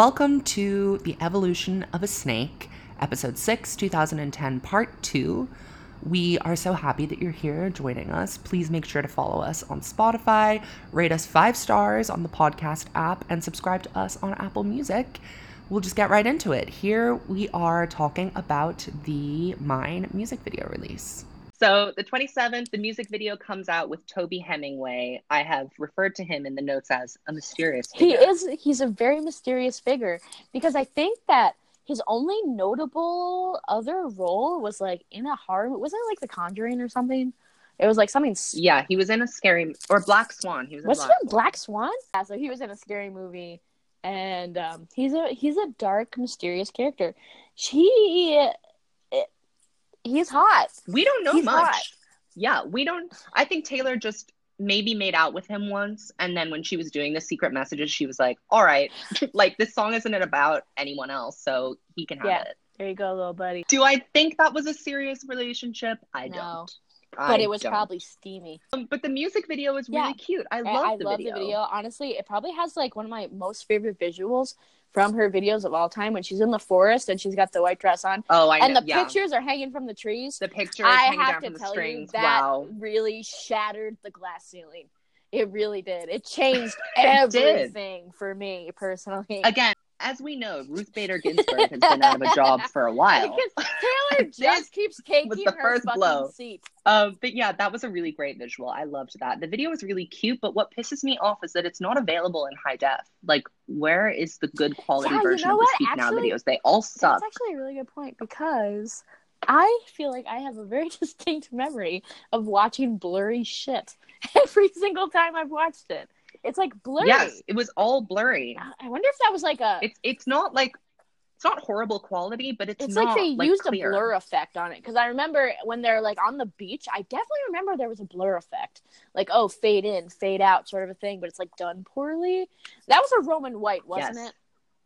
Welcome to The Evolution of a Snake, Episode 6, 2010, Part 2. We are so happy that you're here joining us. Please make sure to follow us on Spotify, rate us five stars on the podcast app, and subscribe to us on Apple Music. We'll just get right into it. Here we are talking about the Mine music video release. So the 27th, the music video comes out with Toby Hemingway. I have referred to him in the notes as a mysterious He is he's a very mysterious figure because I think that his only notable other role was like in a horror wasn't it like The Conjuring or something? It was like something Yeah, he was in a scary or Black Swan. He was in was Black he in Black Swan? Yeah, so he was in a scary movie and um, he's a he's a dark mysterious character. He he's hot. We don't know He's much. hot. Yeah, we don't. I think Taylor just maybe made out with him once, and then when she was doing the secret messages, she was like, "All right, like this song isn't about anyone else, so he can have Yeah. it." There you go, little buddy. Do I think that was a serious relationship? I No. don't. But I it was don't. probably steamy. Um, but the music video is Yeah. really cute. I I- love I the love video. the video. Honestly, it probably has like one of my most favorite visuals from her videos of all time when she's in the forest and she's got the white dress on Oh, I and know. the yeah. pictures are hanging from the trees. the pictures I hanging have down to from the tell you that wow. really shattered the glass ceiling. It really did. It changed It did. everything for me personally. Again, as we know, Ruth Bader Ginsburg has been out of a job for a while. because Taylor just keeps taking the her first fucking blow. seat. Um, but yeah, that was a really great visual. I loved that. The video was really cute, but what pisses me off is that it's not available in high def. Like, where is the good quality Yeah, you version know of the what? Speak Now videos? They all suck. That's actually a really good point because I feel like I have a very distinct memory of watching blurry shit every single time I've watched it. It's like blurry. Yes, it was all blurry. I wonder if that was like a. It's it's not like it's not horrible quality, but it's, It's not like they used clear. a blur effect on it because I remember when they're like on the beach. I definitely remember there was a blur effect, like oh fade in, fade out sort of a thing, but it's like done poorly. That was a Roman White, wasn't Yes. it?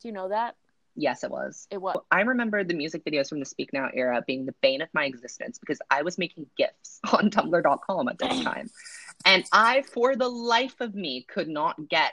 Do you know that Yes, it was. it was? I remember the music videos from the Speak Now era being the bane of my existence because I was making GIFs on Tumblr.com at this time. And I, for the life of me, could not get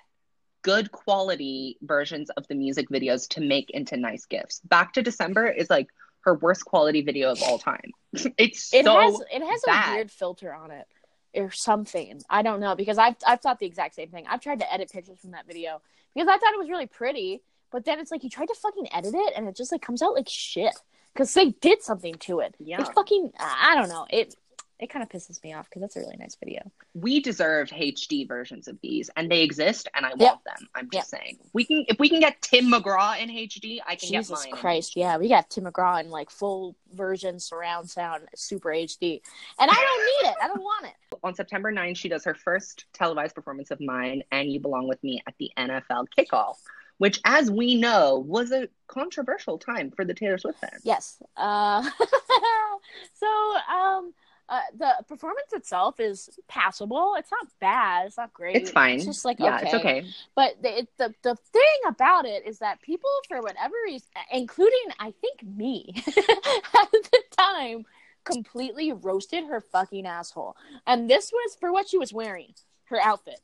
good quality versions of the music videos to make into nice gifts. Back to December is like her worst quality video of all time. it's It so has it has bad. a weird filter on it or something. I don't know because I've I've thought the exact same thing. I've tried to edit pictures from that video because I thought it was really pretty, but then it's like you try to fucking edit it and it just like comes out like shit because they did something to it. Yeah. It's fucking I don't know. It it kind of pisses me off because that's a really nice video. we deserved HD versions of these, and they exist, and I want Yep. them. I'm just saying, we can if we can get Tim McGraw in HD, I can Jesus get mine. in Christ, yeah, we got Tim McGraw in like full version surround sound, super HD, and I don't need it. I don't want it. on September 9th, she does her first televised performance of mine, and You Belong With Me at the NFL kickoff, which, as we know, was a controversial time for the Taylor Swift fans. Yes. Uh, so um, uh, the performance itself is passable. It's not bad. It's not great. It's fine. It's just like yeah, okay. it's okay. But the, it, the the thing about it is that people, for whatever reason, including I think me at the time, completely roasted her fucking asshole. And this was for what she was wearing, her outfit.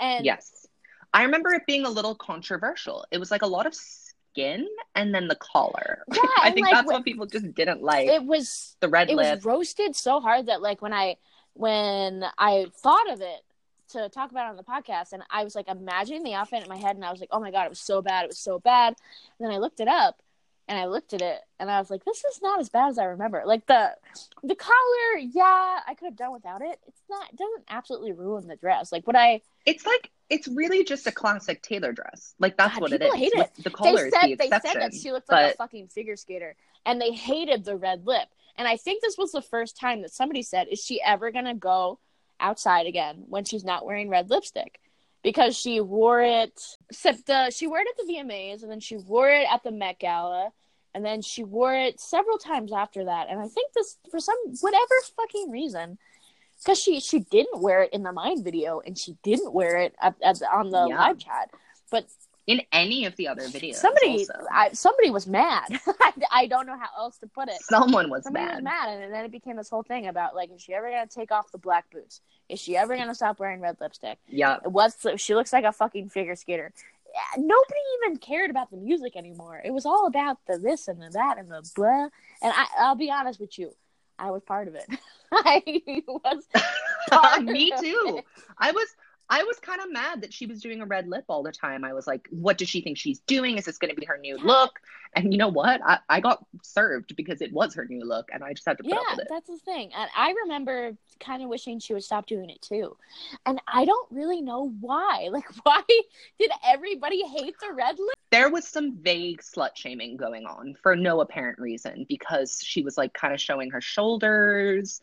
And Yes. I remember it being a little controversial. It was like a lot of skin and then the collar. Yeah, I think like, that's what people just didn't like. it was the red it lip. was roasted so hard that like when I when I thought of it to talk about on the podcast and I was like imagining the outfit in my head and I was like, oh my god, it was so bad, it was so bad. And then I looked it up and I looked at it and I was like, this is not as bad as I remember. Like the the collar, yeah, I could have done without it. It's not it doesn't absolutely ruin the dress. Like what I It's like it's really just a classic Taylor dress. Like that's God, what it is. hate With The they collar is said the they said that she looked like a fucking figure skater, and they hated the red lip. And I think this was the first time that somebody said, "Is she ever gonna go outside again when she's not wearing red lipstick?" Because she wore it, except the she wore it at the VMAs, and then she wore it at the Met Gala, and then she wore it several times after that. And I think this, for some whatever fucking reason, because she she didn't wear it in the Mine video, and she didn't wear it at, at on the Yeah. live chat. But in any of the other videos. somebody. I, somebody was mad I, I don't know how else to put it someone was somebody mad. was mad and then it became this whole thing about like is she ever gonna take off the black boots is she ever gonna stop wearing red lipstick Yeah. it was she looks like a fucking figure skater nobody even cared about the music anymore. It was all about the this and the that and the blah. And I, I'll be honest with you, I was part of it. I was. Me too. it. I was I was kind of mad that she was doing a red lip all the time. I was like, what does she think she's doing? Is this going to be her new look? And you know what? I, I got served because it was her new look and I just had to put Yeah, up with it. that's the thing. And I remember kind of wishing she would stop doing it too. And I don't really know why. Like, why did everybody hate the red lip? There was some vague slut shaming going on for no apparent reason because she was like kind of showing her shoulders.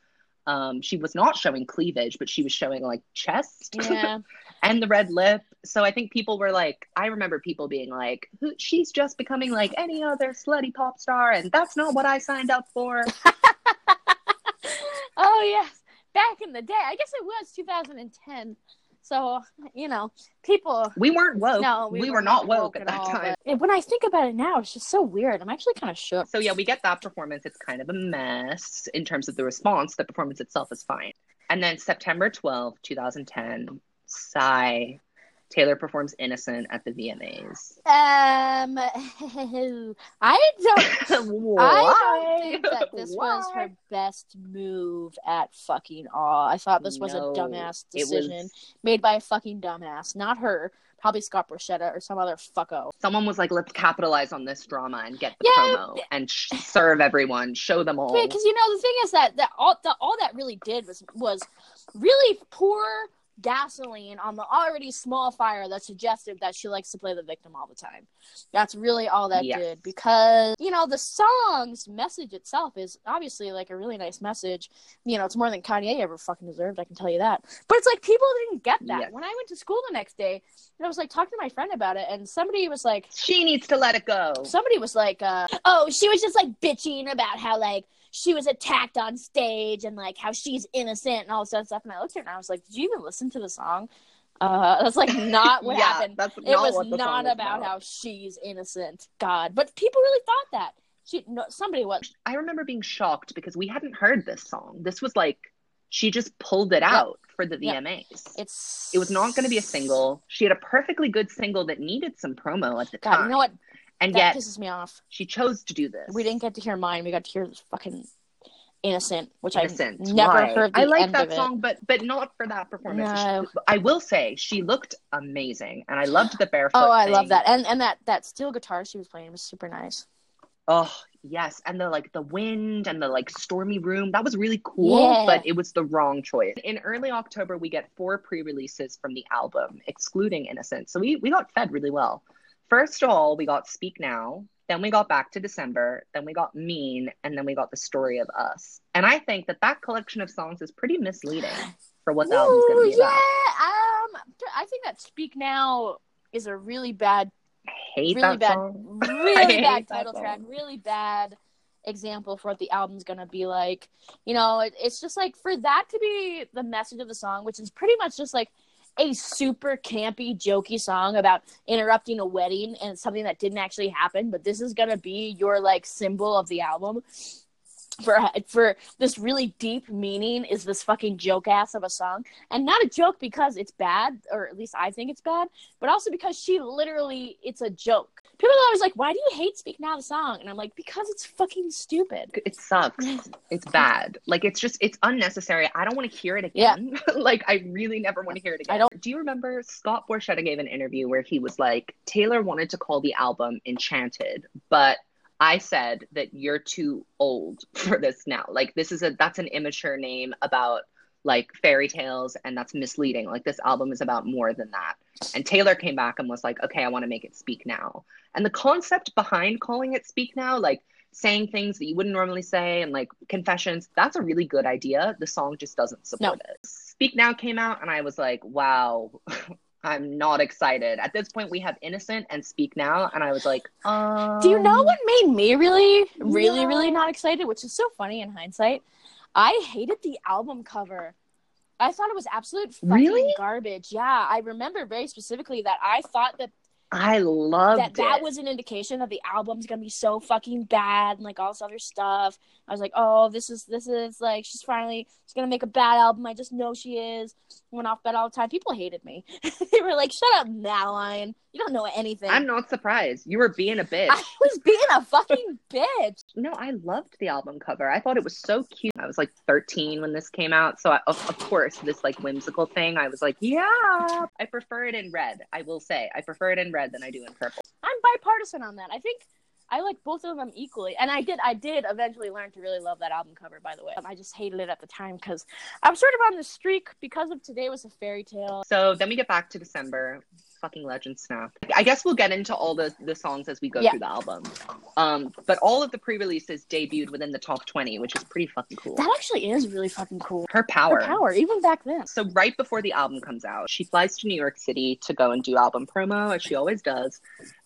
Um, she was not showing cleavage, but she was showing like chest. Yeah. and the red lip. So I think people were like, I remember people being like, Who, she's just becoming like any other slutty pop star, and that's not what I signed up for. oh, yes. Back in the day. I guess it was 2010. So, you know, people. We weren't woke. No, we, were, not woke, at that all, time. when I think about it now, it's just so weird. I'm actually kind of shook. So yeah, we get that performance. It's kind of a mess in terms of the response. The performance itself is fine. And then September 12, 2010, Psy, Taylor performs Innocent at the VMAs. Um, I don't. Why? I don't think that this was her best move at fucking all. I thought this was No, a dumbass it was- decision made by a fucking dumbass, not her. Probably Scott Borchetta or some other fucko. Someone was like, let's capitalize on this drama and get the Yeah. promo and sh- serve everyone, show them all. Because you know the thing is that that all the, all that really did was was really pour gasoline on the already small fire that suggested that she likes to play the victim all the time. That's really all that Yes. did because you know the song's message itself is obviously like a really nice message. You know, it's more than Kanye ever fucking deserved. I can tell you that. But it's like people didn't get that. Yes. When I went to school the next day, and I was like talking to my friend about it, and somebody was like, She needs to let it go. somebody was like, uh, "Oh, she was just like bitching about how like she was attacked on stage and like how she's innocent and all this other stuff." And I looked at her and I was like, "Did you even listen to the song?" Uh, that's like not what yeah, happened. That's It not was what not is about, how she's innocent. God, but people really thought that. She, no, somebody was. I remember being shocked because we hadn't heard this song. This was like she just pulled it out for the Yeah. VMAs. It's. It was not going to be a single. She had a perfectly good single that needed some promo at the God, time. you know what? And That yet pisses me off. she chose to do this. We didn't get to hear mine. We got to hear this fucking innocent, which I never heard. The I like that song, but but not for that performance. No. She- I will say she looked amazing, and I loved the barefoot. Oh, I thing. love that, and and that that steel guitar she was playing was super nice. Oh yes, and the like the wind and the like stormy room that was really cool, Yeah. but it was the wrong choice. In early October, we get four pre-releases from the album, excluding Innocent. So we we got fed really well. First of all, we got Speak Now. Then we got Back to December. Then we got Mean, and then we got The Story of Us. And I think that that collection of songs is pretty misleading for what the album's going to Ooh, be yeah, about. um, I think that "Speak Now" is a really bad, I hate really bad, song. really bad title track, really bad example for what the album's gonna be like. You know, it, it's just like for that to be the message of the song, which is pretty much just like a super campy, jokey song about interrupting a wedding and something that didn't actually happen, but this is gonna be your like symbol of the album. For for this really deep meaning is this fucking joke ass of a song, and not a joke because it's bad, or at least I think it's bad, but also because she literally it's a joke. People are always like, "Why do you hate Speak Now the song?" And I'm like, "Because it's fucking stupid." It sucks. It's bad. Like it's just it's unnecessary. I don't want to hear it again. like I really never want to hear it again. I don't- Do you remember Scott Borchetta gave an interview where he was like, Taylor wanted to call the album Enchanted, but I said that you're too old for this now. Like this is a that's an immature name about like fairy tales and that's misleading. Like this album is about more than that. And Taylor came back and was like, "Okay, I want to make it speak now." And the concept behind calling it speak now like saying things that you wouldn't normally say and like confessions, that's a really good idea. The song just doesn't support it. Speak Now came out and I was like, wow, I'm not excited. At this point, we have Innocent and Speak Now, and I was like, um, Do you know what made me really, really, No. really not excited? Which is so funny in hindsight. I hated the album cover. I thought it was absolute fucking Really? garbage. Yeah, I remember very specifically that I thought that I loved that that it. was an indication that the album's gonna be so fucking bad and like all this other stuff. I was like, oh, this is this is like she's finally she's gonna make a bad album. I just know she is. Went off bed all the time. People hated me. they were like, shut up, Madeline. You don't know anything. I'm not surprised. You were being a bitch. I was being a fucking bitch. No, I loved the album cover. I thought it was so cute. I was like 13 when this came out, so I, of, of course this like whimsical thing. I was like, yeah. I prefer it in red. I will say, I prefer it in red than I do in purple. I'm bipartisan on that. I think I like both of them equally, and I did. I did eventually learn to really love that album cover. By the way, I just hated it at the time because I was sort of on the streak because of Today Was a Fairy Tale. So then we get back to December. Fucking legend snap. I guess we'll get into all the the songs as we go Yeah. through the album. Um, but all of the pre-releases debuted within the top 20, which is pretty fucking cool. That actually is really fucking cool. Her power. Her power, even back then. So right before the album comes out, she flies to New York City to go and do album promo, as she always does.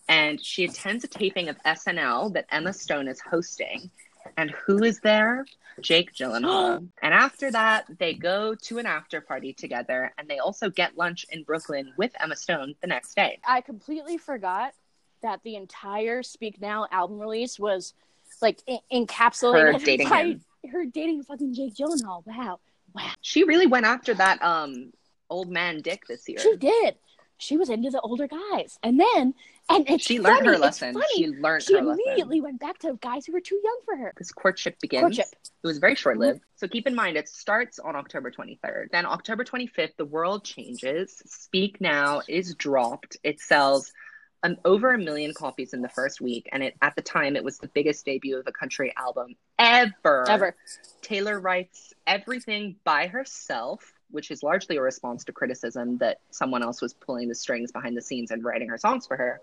And she attends a taping of SNL that Emma Stone is hosting. And who is there? Jake Gyllenhaal. and after that, they go to an after party together, and they also get lunch in Brooklyn with Emma Stone the next day. I completely forgot that the entire Speak Now album release was like en- encapsulated Her dating by him. her dating fucking Jake Gyllenhaal. Wow. Wow, She really went after that um old man Dick this year. she did. She was into the older guys, and then and it's She learned funny, her lesson. funny, She learned she her lesson. immediately went back to guys who were too young for her. This courtship begins. Courtship. It was very short lived. So keep in mind, it starts on October 23rd. Then, October 25th, the world changes. Speak Now is dropped. It sells um, over a million copies in the first week. And it, at the time, it was the biggest debut of a country album ever. Ever. Taylor writes everything by herself, which is largely a response to criticism that someone else was pulling the strings behind the scenes and writing her songs for her.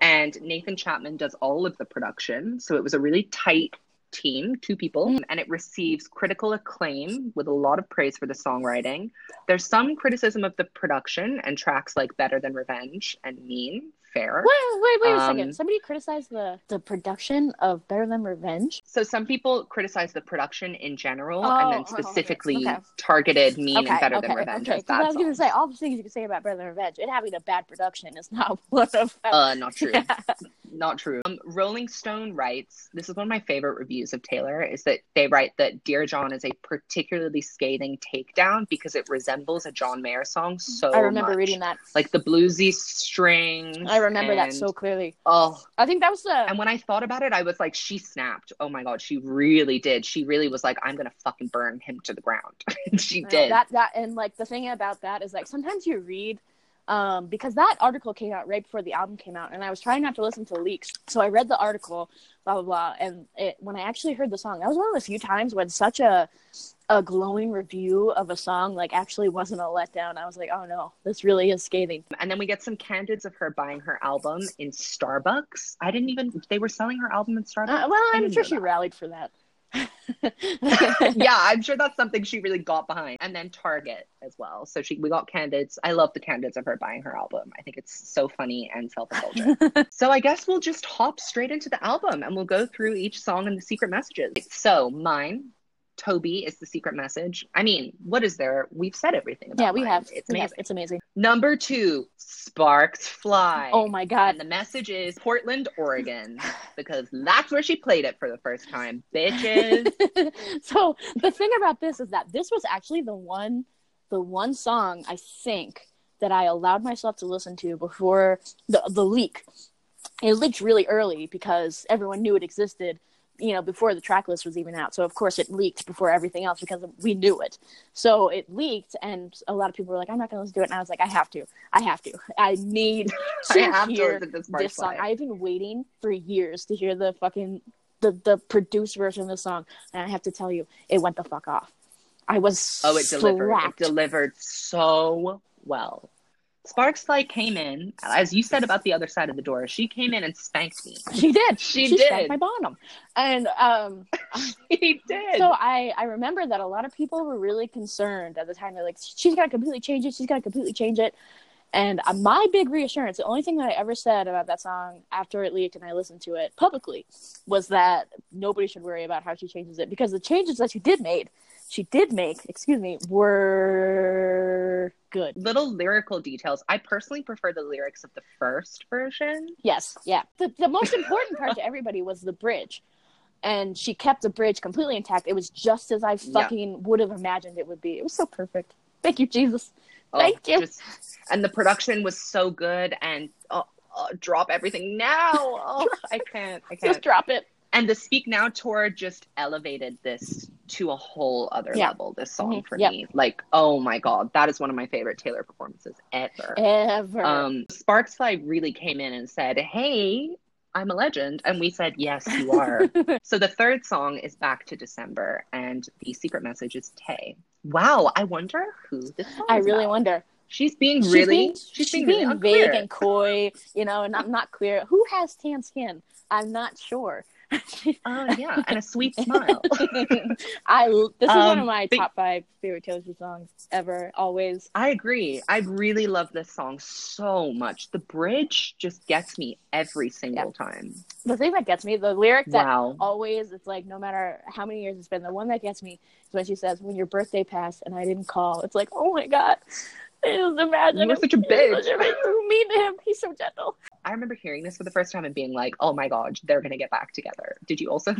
And Nathan Chapman does all of the production. So it was a really tight team, two people, mm. and it receives critical acclaim with a lot of praise for the songwriting. There's some criticism of the production and tracks like Better Than Revenge and Mean. Fair. Wait, wait, wait a Um, second. Somebody criticized the the production of Better Than Revenge. So some people criticize the production in general Oh, and then specifically okay. targeted Mean okay, and Better okay, Than Revenge okay. I was gonna say all the things you can say about Better Than Revenge. It having a bad production is not one of them. Uh, not true. Not true. Um, Rolling Stone writes, this is one of my favorite reviews of Taylor, is that they write that Dear John is a particularly scathing takedown because it resembles a John Mayer song so I remember much. reading that. Like the bluesy strings. I remember that so clearly. Oh, I think that was the and when I thought about it, I was like, she snapped. Oh my God, she really did. She really was like, I'm going to fucking burn him to the ground. she I did. that that and like the thing about that is like sometimes you read um because that article came out right before the album came out and I was trying not to listen to leaks so I read the article blah blah blah and it, when I actually heard the song that was one of the few times when such a a glowing review of a song like actually wasn't a letdown I was like oh no this really is scathing And then we get some candids of her buying her album in Starbucks. I didn't even, they were selling her album in Starbucks. uh, well I'm sure she that. rallied for that yeah, I'm sure that's something she really got behind. And then Target as well. So she we got candids. I love the candids of her buying her album. I think it's so funny and self-indulgent. so I guess we'll just hop straight into the album and we'll go through each song and the secret messages. So mine, Toby is the secret message. I mean, what is there? We've said everything about it. yeah we mine. have It's amazing. have. it's amazing Number two, Sparks Fly. oh my god And the message is Portland, Oregon, because that's where she played it for the first time. Bitches. so the thing about this is that this was actually the one the one song I think that I allowed myself to listen to before the the leak. It leaked really early because everyone knew it existed, you know, before the track list was even out. So of course it leaked before everything else because we knew it. So it leaked and a lot of people were like, I'm not gonna listen to it and I was like, I have to. I have to. I need I to have to hear to Sparks this song. I've been waiting for years to hear the fucking the the produced version of the song, and I have to tell you, it went the fuck off. I was Oh, it delivered. It delivered so well. Sparks Fly came in, as you said about the other side of the door. She came in and spanked me. She did. She spanked did. my bottom, and um, She did. so I I remember that a lot of people were really concerned at the time. They're like, she's gonna completely change it. She's gonna completely change it. And uh, my big reassurance, the only thing that I ever said about that song after it leaked and I listened to it publicly, was that nobody should worry about how she changes it because the changes that she did made, she did make, excuse me, were good. Little lyrical details. I personally prefer the lyrics of the first version. Yes, yeah. The the most important part to everybody was the bridge. And she kept the bridge completely intact. It was just as I fucking would have imagined it would be. It was so perfect. Thank you, Jesus. Oh, Thank you. just- and the production was so good. And uh, uh, drop everything now. Oh, I can't. I can't. Just drop it. And the Speak Now tour just elevated this to a whole other Yeah. level. This song Mhm. for me, like, oh my god, that is one of my favorite Taylor performances ever. Ever. Um, Sparks Fly really came in and said, "Hey, I'm a legend," and we said, "Yes, you are." so the third song is Back to December, and the secret message is Tay. Wow, I wonder who this song I really about. wonder. She's being She's really, being, she's, being, really vague and coy, you know, and I'm not clear. Who has tan skin? I'm not sure. Oh yeah, and a sweet smile. I this is one Um, of my but- top five favorite Taylor Swift songs ever. Always. I agree. I really love this song so much. The bridge just gets me every single time. The thing that gets me, the lyric that Wow. always, it's like no matter how many years it's been, the one that gets me is when she says, "When your birthday passed and I didn't call." It's like, oh my god. Just imagine You were such a he was bitch. such a mean to him. He's so gentle. I remember hearing this for the first time and being like, "Oh my god, they're gonna get back together." Did you also?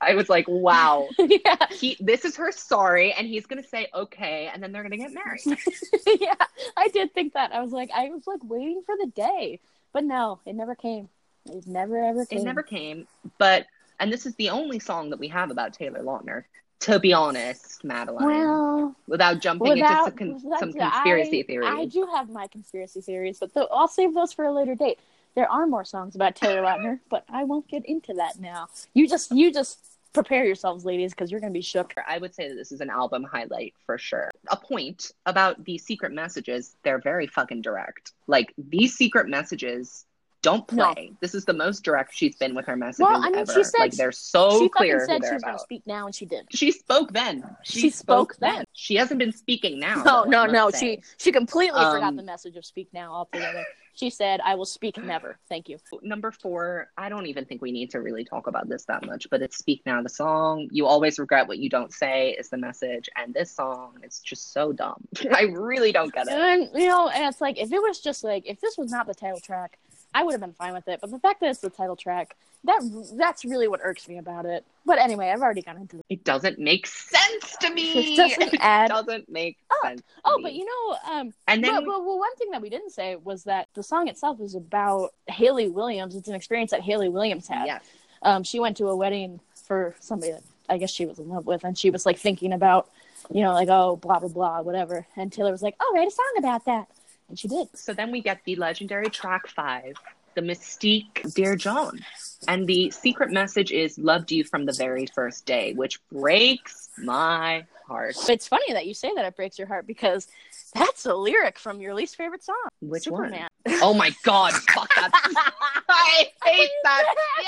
I was like, "Wow, yeah, he, this is her sorry," and he's gonna say okay, and then they're gonna get married. yeah. I did think that. I was like, I was like waiting for the day, but no, it never came. It never ever came. It never came, but and this is the only song that we have about Taylor Lautner. To be honest, Madeline, Well, without jumping without, into some, without- some conspiracy I, theories. I do have my conspiracy theories, but th- I'll save those for a later date. There are more songs about Taylor Lautner, but I won't get into that now. You just, you just prepare yourselves, ladies, because you're gonna be shook. I would say that this is an album highlight for sure. A point about these secret messages, they're very fucking direct. Like these secret messages don't No. play. This is the most direct she's been with her messages Well, I mean, ever. she said like they're so she clear who said she was gonna speak now, and she did. She spoke then. She, She spoke then. She hasn't been speaking now. No, no, no. say. She she completely forgot Um, the message of speak now altogether. She said, "I will speak never." Thank you. Number four, I don't even think we need to really talk about this that much, but it's Speak Now, the song. You always regret what you don't say is the message. And this song is just so dumb. I really don't get it. And you know, and it's like if it was just like if this was not the title track, I would have been fine with it. But the fact that it's the title track, that that's really what irks me about it. But anyway, I've already gone into it. It doesn't make sense to me. It doesn't add doesn't make sense. Oh, but you know, um, and then well, well, well, one thing that we didn't say was that the song itself is about Hayley Williams. It's an experience that Hayley Williams had. yes, um, she went to a wedding for somebody that I guess she was in love with, and she was like thinking about, you know, like oh blah blah blah whatever. And Taylor was like, "Oh, write a song about that," and she did. so then we get the legendary track five, the Mystique, Dear John, and the secret message is "Loved you from the very first day," which breaks my heart. It's funny that you say that it breaks your heart because that's a lyric from your least favorite song, Which Superman. one? Oh my god! Fuck that! I hate that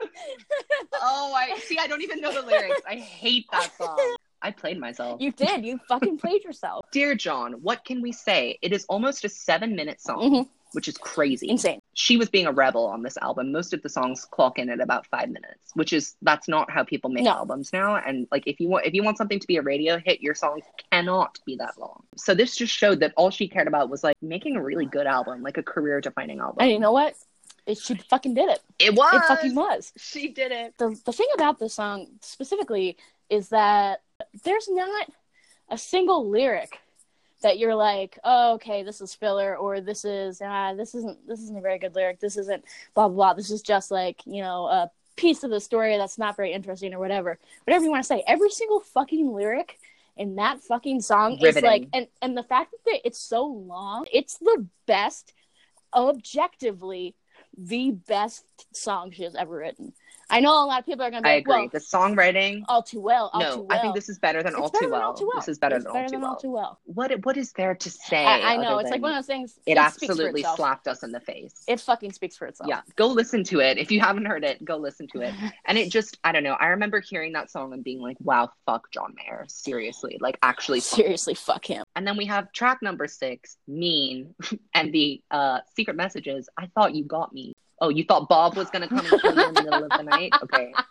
shit. Oh, I see. I don't even know the lyrics. I hate that song. I played myself. you did. You fucking played yourself. Dear John, what can we say? It is almost a seven-minute song, Mhm. which is crazy. Insane. she was being a rebel on this album. Most of the songs clock in at about five minutes, which is that's not how people make No. albums now. And like if you want if you want something to be a radio hit, your songs cannot be that long. So this just showed that all she cared about was like making a really good album, like a career defining album. And you know what? It, she fucking did it. it was. It fucking was. She did it. the the thing about this song specifically is that there's not a single lyric that you're like, oh, okay, this is filler, or this is ah, this isn't this isn't a very good lyric. This isn't blah blah blah. This is just like you know a piece of the story that's not very interesting or whatever. Whatever you want to say. Every single fucking lyric in that fucking song is like, and and the fact that it's so long, it's the best objectively the best song she has ever written. I know a lot of people are going to be I like, agree. well, the songwriting. all too well. All no, too well. I think this is better than all better too than well. all too well. This is better than, better all, too than well. all too well. What what is there to say? I, I know it's like one of those things. It for absolutely slapped us in the face. It fucking speaks for itself. yeah, go listen to it. If you haven't heard it, go listen to it. And it just, I don't know. I remember hearing that song and being like, wow, fuck John Mayer. Seriously. Like, actually, fuck. Seriously, fuck him. And then we have track number six, Mean, and the uh, secret messages. I thought you got me. Oh, you thought Bob was going to come and kill you in the middle of the night? Okay.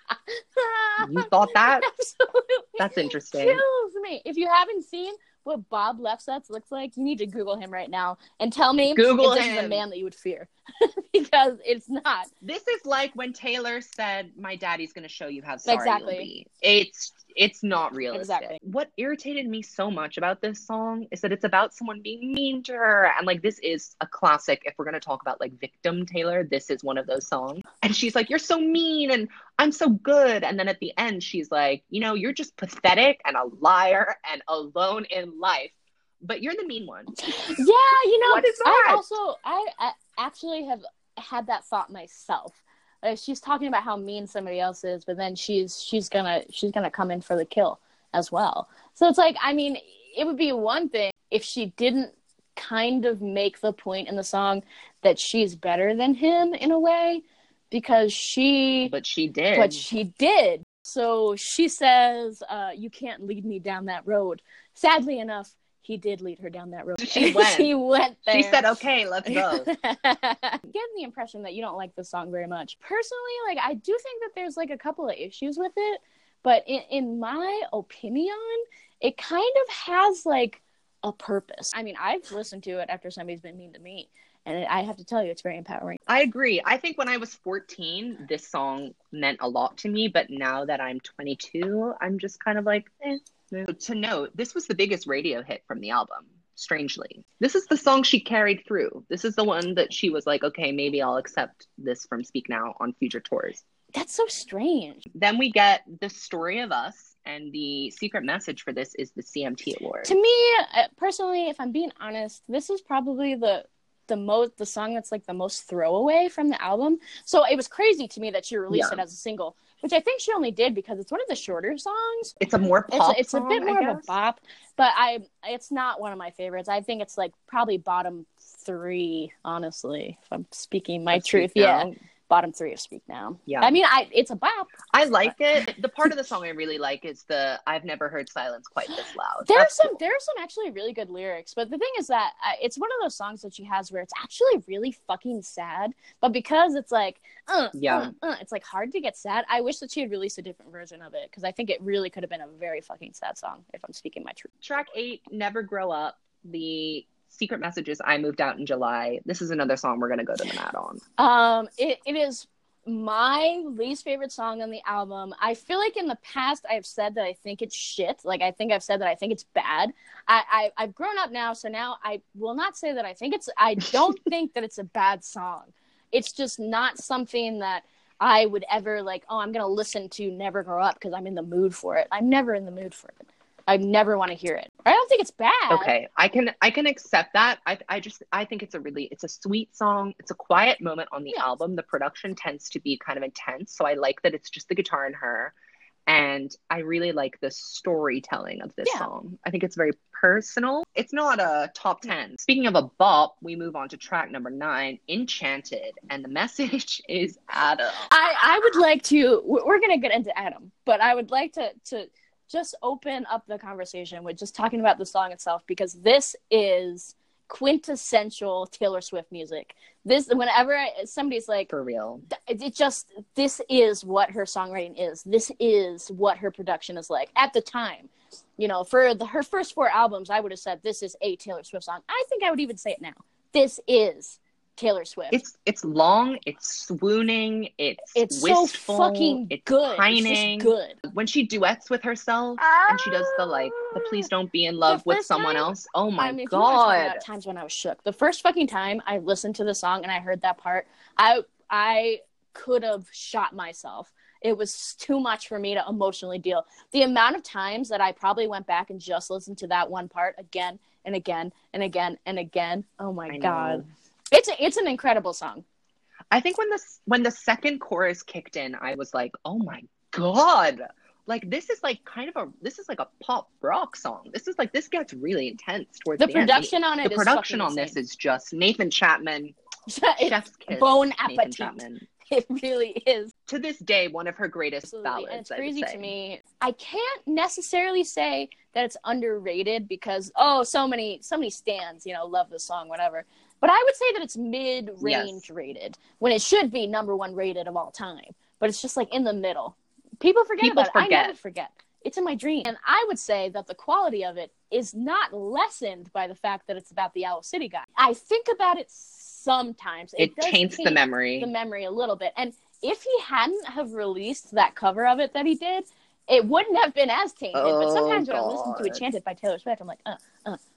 You thought that? Absolutely. That's interesting. kills me. If you haven't seen what Bob Lefsetz looks like, you need to Google him right now and tell me Google if this is a man that you would fear. because it's not. This is like when Taylor said, "My daddy's going to show you how sorry Exactly. you'll be." It's it's not realistic. Exactly. What irritated me so much about this song is that it's about someone being mean to her, and like this is a classic. If we're going to talk about like victim Taylor, this is one of those songs. And she's like, "You're so mean," and I'm so good. And then at the end, she's like, "You know, you're just pathetic and a liar and alone in life." But you're the mean one. Yeah, you know, What is I also I, I actually have had that thought myself. Uh, she's talking about how mean somebody else is, but then she's she's gonna she's gonna come in for the kill as well. So it's like, I mean, it would be one thing if she didn't kind of make the point in the song that she's better than him in a way, because she But she did. but she did. So she says, uh, "You can't lead me down that road." Sadly enough, he did lead her down that road. She went. she went there. she said, "Okay, let's go." Getting the impression that you don't like the song very much. Personally, like I do think that there's like a couple of issues with it, but in, in my opinion, it kind of has like a purpose. I mean, I've listened to it after somebody's been mean to me, and I have to tell you, it's very empowering. I agree. I think when I was 14, this song meant a lot to me, but now that I'm 22, I'm just kind of like, eh. Eh. To note, this was the biggest radio hit from the album, strangely. This is the song she carried through. This is the one that she was like, okay, maybe I'll accept this from Speak Now on future tours. That's so strange. Then we get The Story of Us, and the secret message for this is the CMT Award. to me uh, personally if i'm being honest this is probably the the most the song that's like the most throwaway from the album so it was crazy to me that she released Yeah. it as a single which i think she only did because it's one of the shorter songs. It's a more it's, pop a, it's a bit more of a bop but i it's not one of my favorites. I think it's like probably bottom three honestly if i'm speaking my Speak truth. yeah bottom three of speak now Yeah. i mean i it's a bop I like it. The part of the song I really like is the I've never heard silence quite this loud. There's That's some cool. there's some actually really good lyrics, but the thing is that uh, it's one of those songs that she has where it's actually really fucking sad, but because it's like uh, Yeah. uh, uh, it's like hard to get sad. I wish that she had released a different version of it because I think it really could have been a very fucking sad song if I'm speaking my truth. Track eight, Never Grow Up. The secret Messages, I moved out in July. This is another song we're gonna go to the mat on. Um, it, it is my least favorite song on the album. I feel like in the past I've said that I think it's shit. Like I think I've said that I think it's bad. I, I I've grown up now, so now I will not say that I think it's. I don't think that it's a bad song. It's just not something that I would ever like. Oh, I'm gonna listen to Never Grow Up because I'm in the mood for it. I'm never in the mood for it. I never want to hear it. I don't think it's bad. Okay, I can I can accept that. I I just I think it's a really it's a sweet song. It's a quiet moment on the Yeah. album. The production tends to be kind of intense, so I like that it's just the guitar and her. And I really like the storytelling of this Yeah. song. I think it's very personal. It's not a top 10. Speaking of a bop, we move on to track number nine, Enchanted. And the message is Adam. I, I would like to we're we're gonna get into Adam, but I would like to to just open up the conversation with just talking about the song itself because this is quintessential Taylor Swift music. This whenever I- somebody's like For real. it, it just this is what her songwriting is. This is what her production is like at the time. You know, for the, her first four albums, I would have said this is a Taylor Swift song. I think I would even say it now. This is Taylor Swift. It's it's long, it's swooning, it's It's wistful, so fucking it's good. pining. It's good. when she duets with herself and she does the like the ah. please don't be in love with someone time- else oh my I mean, if you wanna talk god times when I was shook. The first fucking time I listened to the song and I heard that part, I I could have shot myself. It was too much for me to emotionally deal. The amount of times that I probably went back and just listened to that one part again and again and again and again. Oh my I know. It's a, it's an incredible song. I think when the when the second chorus kicked in, I was like, "Oh my god!" Like this is like kind of a this is like a pop rock song. This is like this gets really intense towards The the, end. production on it The production on this is just Nathan Chapman, chef's kiss. bone Nathan appetit. Chapman. It really is. To this day, one of her greatest Absolutely. ballads. and it's crazy to me. I can't necessarily say that it's underrated because oh, so many so many stands, you know, love the song, whatever. But I would say that it's mid-range Yes. rated when it should be number one rated of all time. But it's just like in the middle. People forget People about it. I never forget. It's in my dream, and I would say that the quality of it is not lessened by the fact that it's about the Owl City guy. I think about it sometimes. It, does taints the memory. the memory a little bit. And if he hadn't have released that cover of it that he did, it wouldn't have been as tainted. but Oh, sometimes when I listen to God. Enchanted by Taylor Swift, I'm like, uh,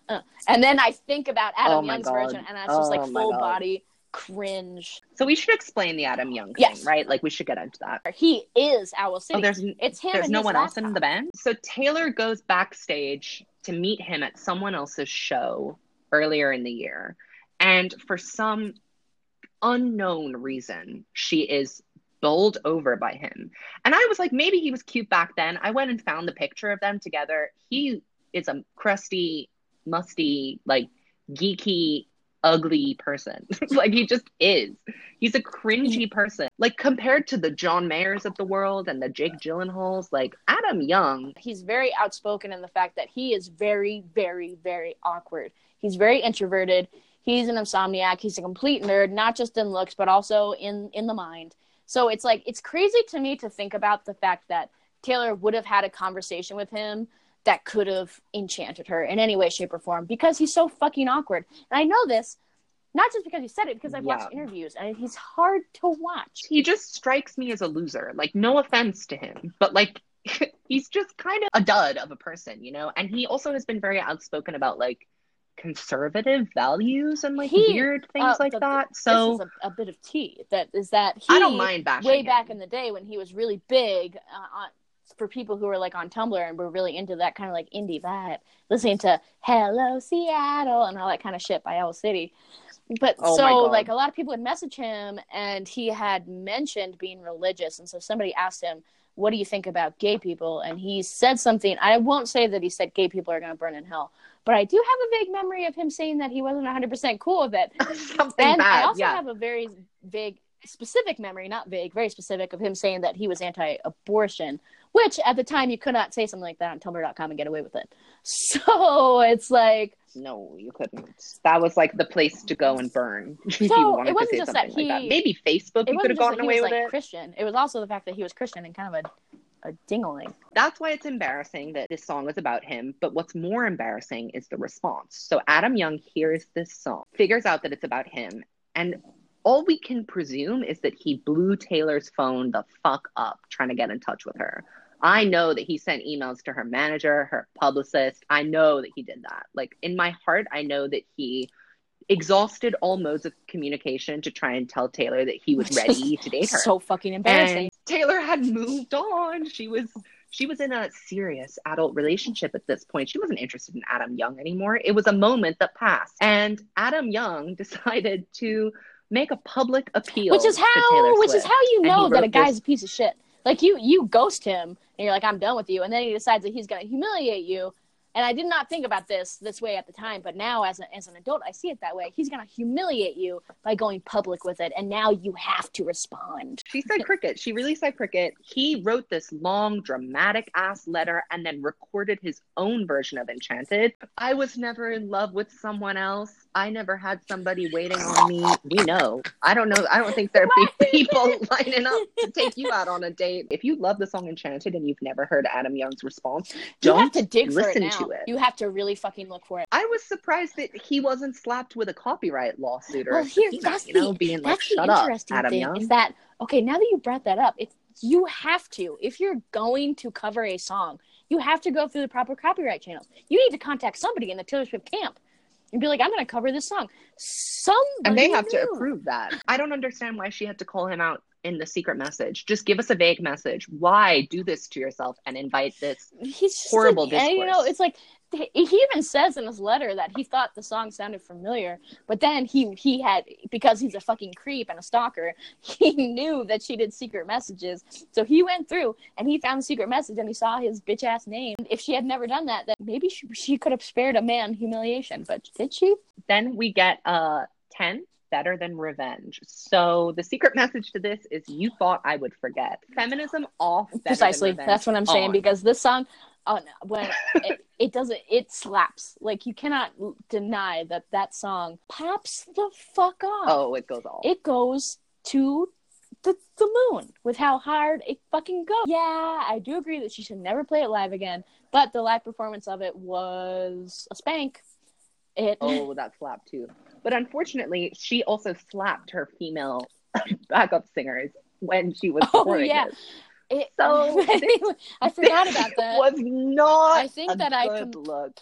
uh. And then I think about Adam Oh, Young's God. version, and just Oh, like full body cringe. so we should explain the Adam Young thing, Yes. right? Like we should get into that. He is Owl City. Oh, there's it's him there's no one else in the band. So Taylor goes backstage to meet him at someone else's show earlier in the year. And for some unknown reason, she is bowled over by him. And I was like, maybe he was cute back then. I went and found the picture of them together. He is a crusty, musty, like geeky, ugly person. like he just is. He's a cringy person. Like compared to the John Mayers of the world and the Jake Gyllenhaals, like Adam Young. He's very outspoken in the fact that he is very, very, very awkward. He's very introverted. He's an insomniac. He's a complete nerd, not just in looks, but also in in the mind. So it's like it's crazy to me to think about the fact that Taylor would have had a conversation with him that could have enchanted her in any way, shape, or form because he's so fucking awkward. And I know this not just because he said it, because I've watched interviews and he's hard to watch. He just strikes me as a loser. Like no offense to him, but like he's just kind of a dud of a person, you know? And he also has been very outspoken about like conservative values and like He- weird things uh, like the- that. this So is a, a bit of tea that is that he I don't mind bashing way him. back in the day when he was really big uh, on, for people who were like on Tumblr and were really into that kind of like indie vibe, listening to "Hello Seattle" and all that kind of shit by Owl City. But Oh so like a lot of people would message him, and he had mentioned being religious, and so somebody asked him. What do you think about gay people? And he said something. I won't say that he said gay people are going to burn in hell, but I do have a vague memory of him saying that he wasn't 100% cool with it. Something And bad. I also yeah. have a very vague, specific memory, not vague, very specific of him saying that he was anti-abortion, which at the time you could not say something like that on Tumblr.com and get away with it. So it's like, No, you couldn't. That was like the place to go and burn if you So, wanted it wasn't to say just that like that. he- Maybe Facebook, you could have gotten he away was with like it. Christian. It was also the fact that he was Christian and kind of a, a dingling. That's why it's embarrassing that this song is about him. But what's more embarrassing is the response. So Adam Young hears this song, figures out that it's about him, and all we can presume is that he blew Taylor's phone the fuck up trying to get in touch with her. I know that he sent emails to her manager, her publicist. I know that he did that. Like in my heart, I know that he exhausted all modes of communication to try and tell Taylor that he was ready to date her. So fucking embarrassing. And Taylor had moved on. She was she was in a serious adult relationship at this point. She wasn't interested in Adam Young anymore. It was a moment that passed. And Adam Young decided to make a public appeal which is how which is how you know that a guy's this- a piece of shit. Like you you ghost him and you're like i'm done with you. And then he decides that he's going to humiliate you and i did not think about this this way at the time but now as, a, as an adult i see it that way he's going to humiliate you by going public with it and now you have to respond She said cricket. She really said cricket. He wrote this long, dramatic ass letter and then recorded his own version of Enchanted. I was never in love with someone else. I never had somebody waiting on me. We know. I don't know. I don't think there'd be people lining up to take you out on a date. If you love the song Enchanted and you've never heard Adam Young's response, you don't have to dig for it listen now to it. you have to really fucking look for it I was surprised that he wasn't slapped with a copyright lawsuit or Well, here- subpoena, that's you know, the- being like, that's the shut up, interesting Adam thing Young. is that okay now that you brought that up it's you have to if you're going to cover a song you have to go through the proper copyright channels you need to contact somebody in the taylor swift camp and be like i'm going to cover this song somebody and they have to approve that. I don't understand why she had to call him out in the secret message. Just give us a vague message. Why do this to yourself and invite this? he's horrible like, and, you know it's like he even says in his letter that he thought the song sounded familiar, but then he he had because he's a fucking creep and a stalker, he knew that she did secret messages. So he went through and he found the secret message and he saw his bitch ass name. If she had never done that, then maybe she, she could have spared a man humiliation, but did she? Then we get uh 10 better than revenge. So the secret message to this is you thought I would forget. Feminism off Precisely. That's what I'm saying on. because this song oh no, when it, it doesn't it slaps. Like you cannot deny that that song pops the fuck off. Oh, it goes all. it goes to the, the moon with how hard it fucking goes. Yeah, I do agree that she should never play it live again, but the live performance of it was a spank. It oh, that slap too. But unfortunately, she also slapped her female backup singers when she was Oh, recording yeah. this. it So, I forgot about that. was not. I think that I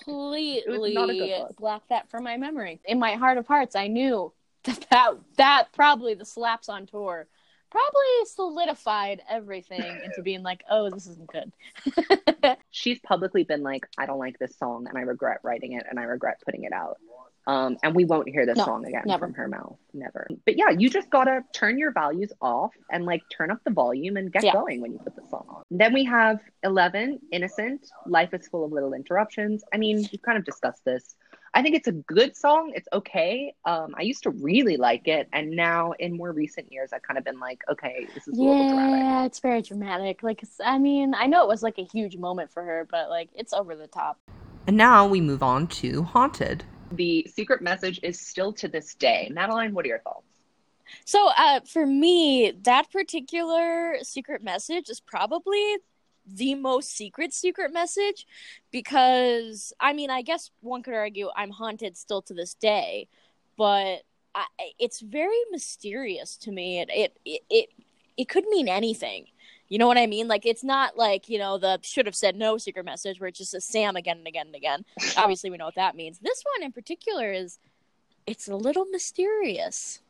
completely not a good look. blocked that from my memory. In my heart of hearts, I knew that that, that probably the slaps on tour probably solidified everything into being like, oh, this isn't good. She's publicly been like, I don't like this song, and I regret writing it, and I regret putting it out. Um, and we won't hear this No, song again never. from her mouth, never. But yeah, you just gotta turn your values off and like turn up the volume and get Yeah. going when you put the song on. Then we have Eleven, Innocent. Life is full of little interruptions. I mean, we've kind of discussed this. I think it's a good song. It's okay. Um, I used to really like it, and now in more recent years, I've kind of been like, okay, this is a little dramatic. yeah, it's very dramatic. Like, I mean, I know it was like a huge moment for her, but like, it's over the top. And now we move on to Haunted. The secret message is still to this day. Madeline, what are your thoughts? So, uh, for me, that particular secret message is probably the most secret secret message because, I mean, I guess one could argue I'm haunted still to this day, but I, it's very mysterious to me. It, it, it, it, it could mean anything. You know what I mean? Like, it's not like, you know, the should have said no secret message where it just says Sam again and again and again. Obviously, we know what that means. This one in particular is, it's a little mysterious.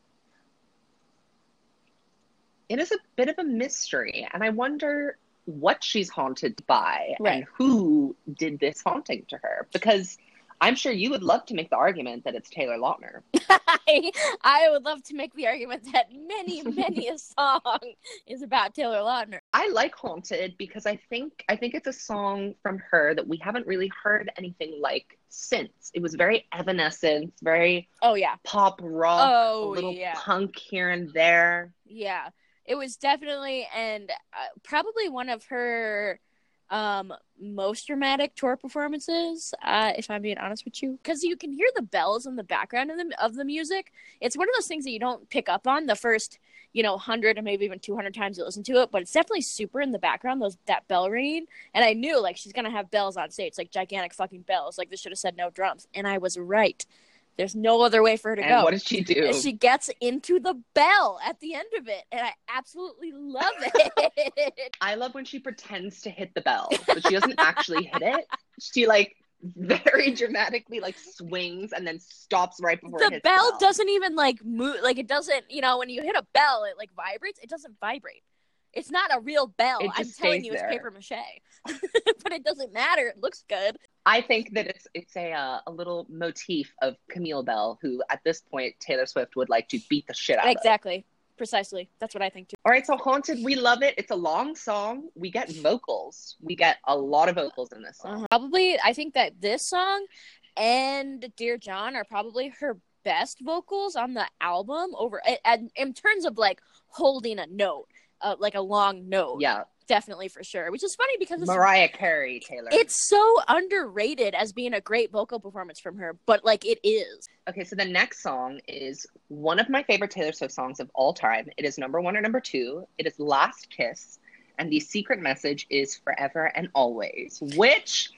It is a bit of a mystery, and I wonder what she's haunted by Right. and who did this haunting to her. Because I'm sure you would love to make the argument that it's Taylor Lautner. I, I would love to make the argument that many, many a song is about Taylor Lautner. I like Haunted because I think I think it's a song from her that we haven't really heard anything like since. It was very Evanescence, very Oh yeah, pop rock, Oh, a little yeah. punk here and there. yeah. It was definitely and uh, probably one of her um most dramatic tour performances uh if i'm being honest with you. Because you can hear the bells in the background of the of the music. It's one of those things that you don't pick up on the first you know 100 or maybe even 200 times you listen to it but it's definitely super in the background those that bell ringing. And i knew like she's gonna have bells on stage like gigantic fucking bells like this should have said no drums. And i was right there's no other way for her to And go. what does she do? she gets into the bell at the end of it and i absolutely love it. I love when she pretends to hit the bell, but she doesn't actually hit it. She like very dramatically like swings and then stops right before it the bell the doesn't even like move like it doesn't you know when you hit a bell it like vibrates. It doesn't vibrate it's not a real bell i'm telling you it's paper mache but it doesn't matter it looks good I think that it's it's a uh, a little motif of Camilla Belle, who at this point Taylor Swift would like to beat the shit out of. exactly precisely that's what i think too All right, so Haunted, we love it. It's a long song. We get vocals. We get a lot of vocals in this song. probably i think that this song and dear john are probably her best vocals on the album over and in terms of like holding a note uh, like a long note Yeah, definitely for sure which is funny because it's Mariah Carey, Taylor. it's so underrated as being a great vocal performance from her, but like it is. Okay, so the next song is one of my favorite Taylor Swift songs of all time. It is number one or number two. It is Last Kiss, and the secret message is forever and always, which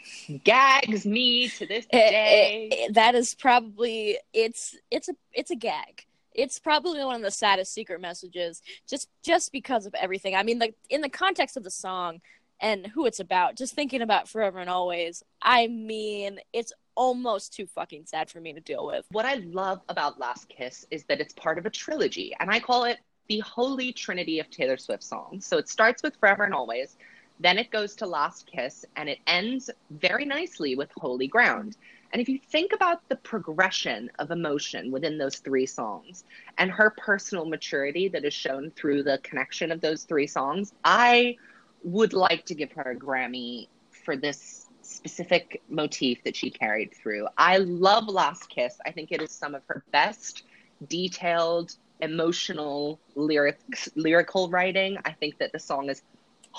gags me to this eh, eh, day. It- it- that is probably it's it's a it's a gag. It's probably one of the saddest secret messages, just just because of everything. I mean, like in the context of the song and who it's about, just thinking about forever and always. I mean, it's almost too fucking sad for me to deal with. what I love about Last Kiss is that it's part of a trilogy, and I call it the Holy Trinity of Taylor Swift songs. So it starts with Forever and Always, Then it goes to Last Kiss and it ends very nicely with Holy Ground. And if you think about the progression of emotion within those three songs and her personal maturity that is shown through the connection of those three songs, I would like to give her a Grammy for this specific motif that she carried through. I love Last Kiss. I think it is some of her best detailed emotional lyrics lyrical writing. I think that the song is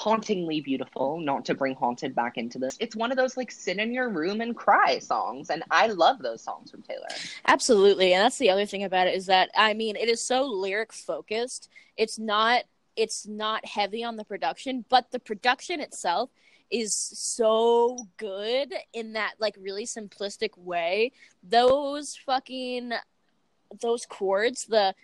hauntingly beautiful, not to bring haunted back into this. It's one of those like sit in your room and cry songs and I love those songs from Taylor. Absolutely. And that's the other thing about it is that I mean, it is so lyric focused. It's not it's not heavy on the production, but the production itself is so good in that like really simplistic way. Those fucking those chords, the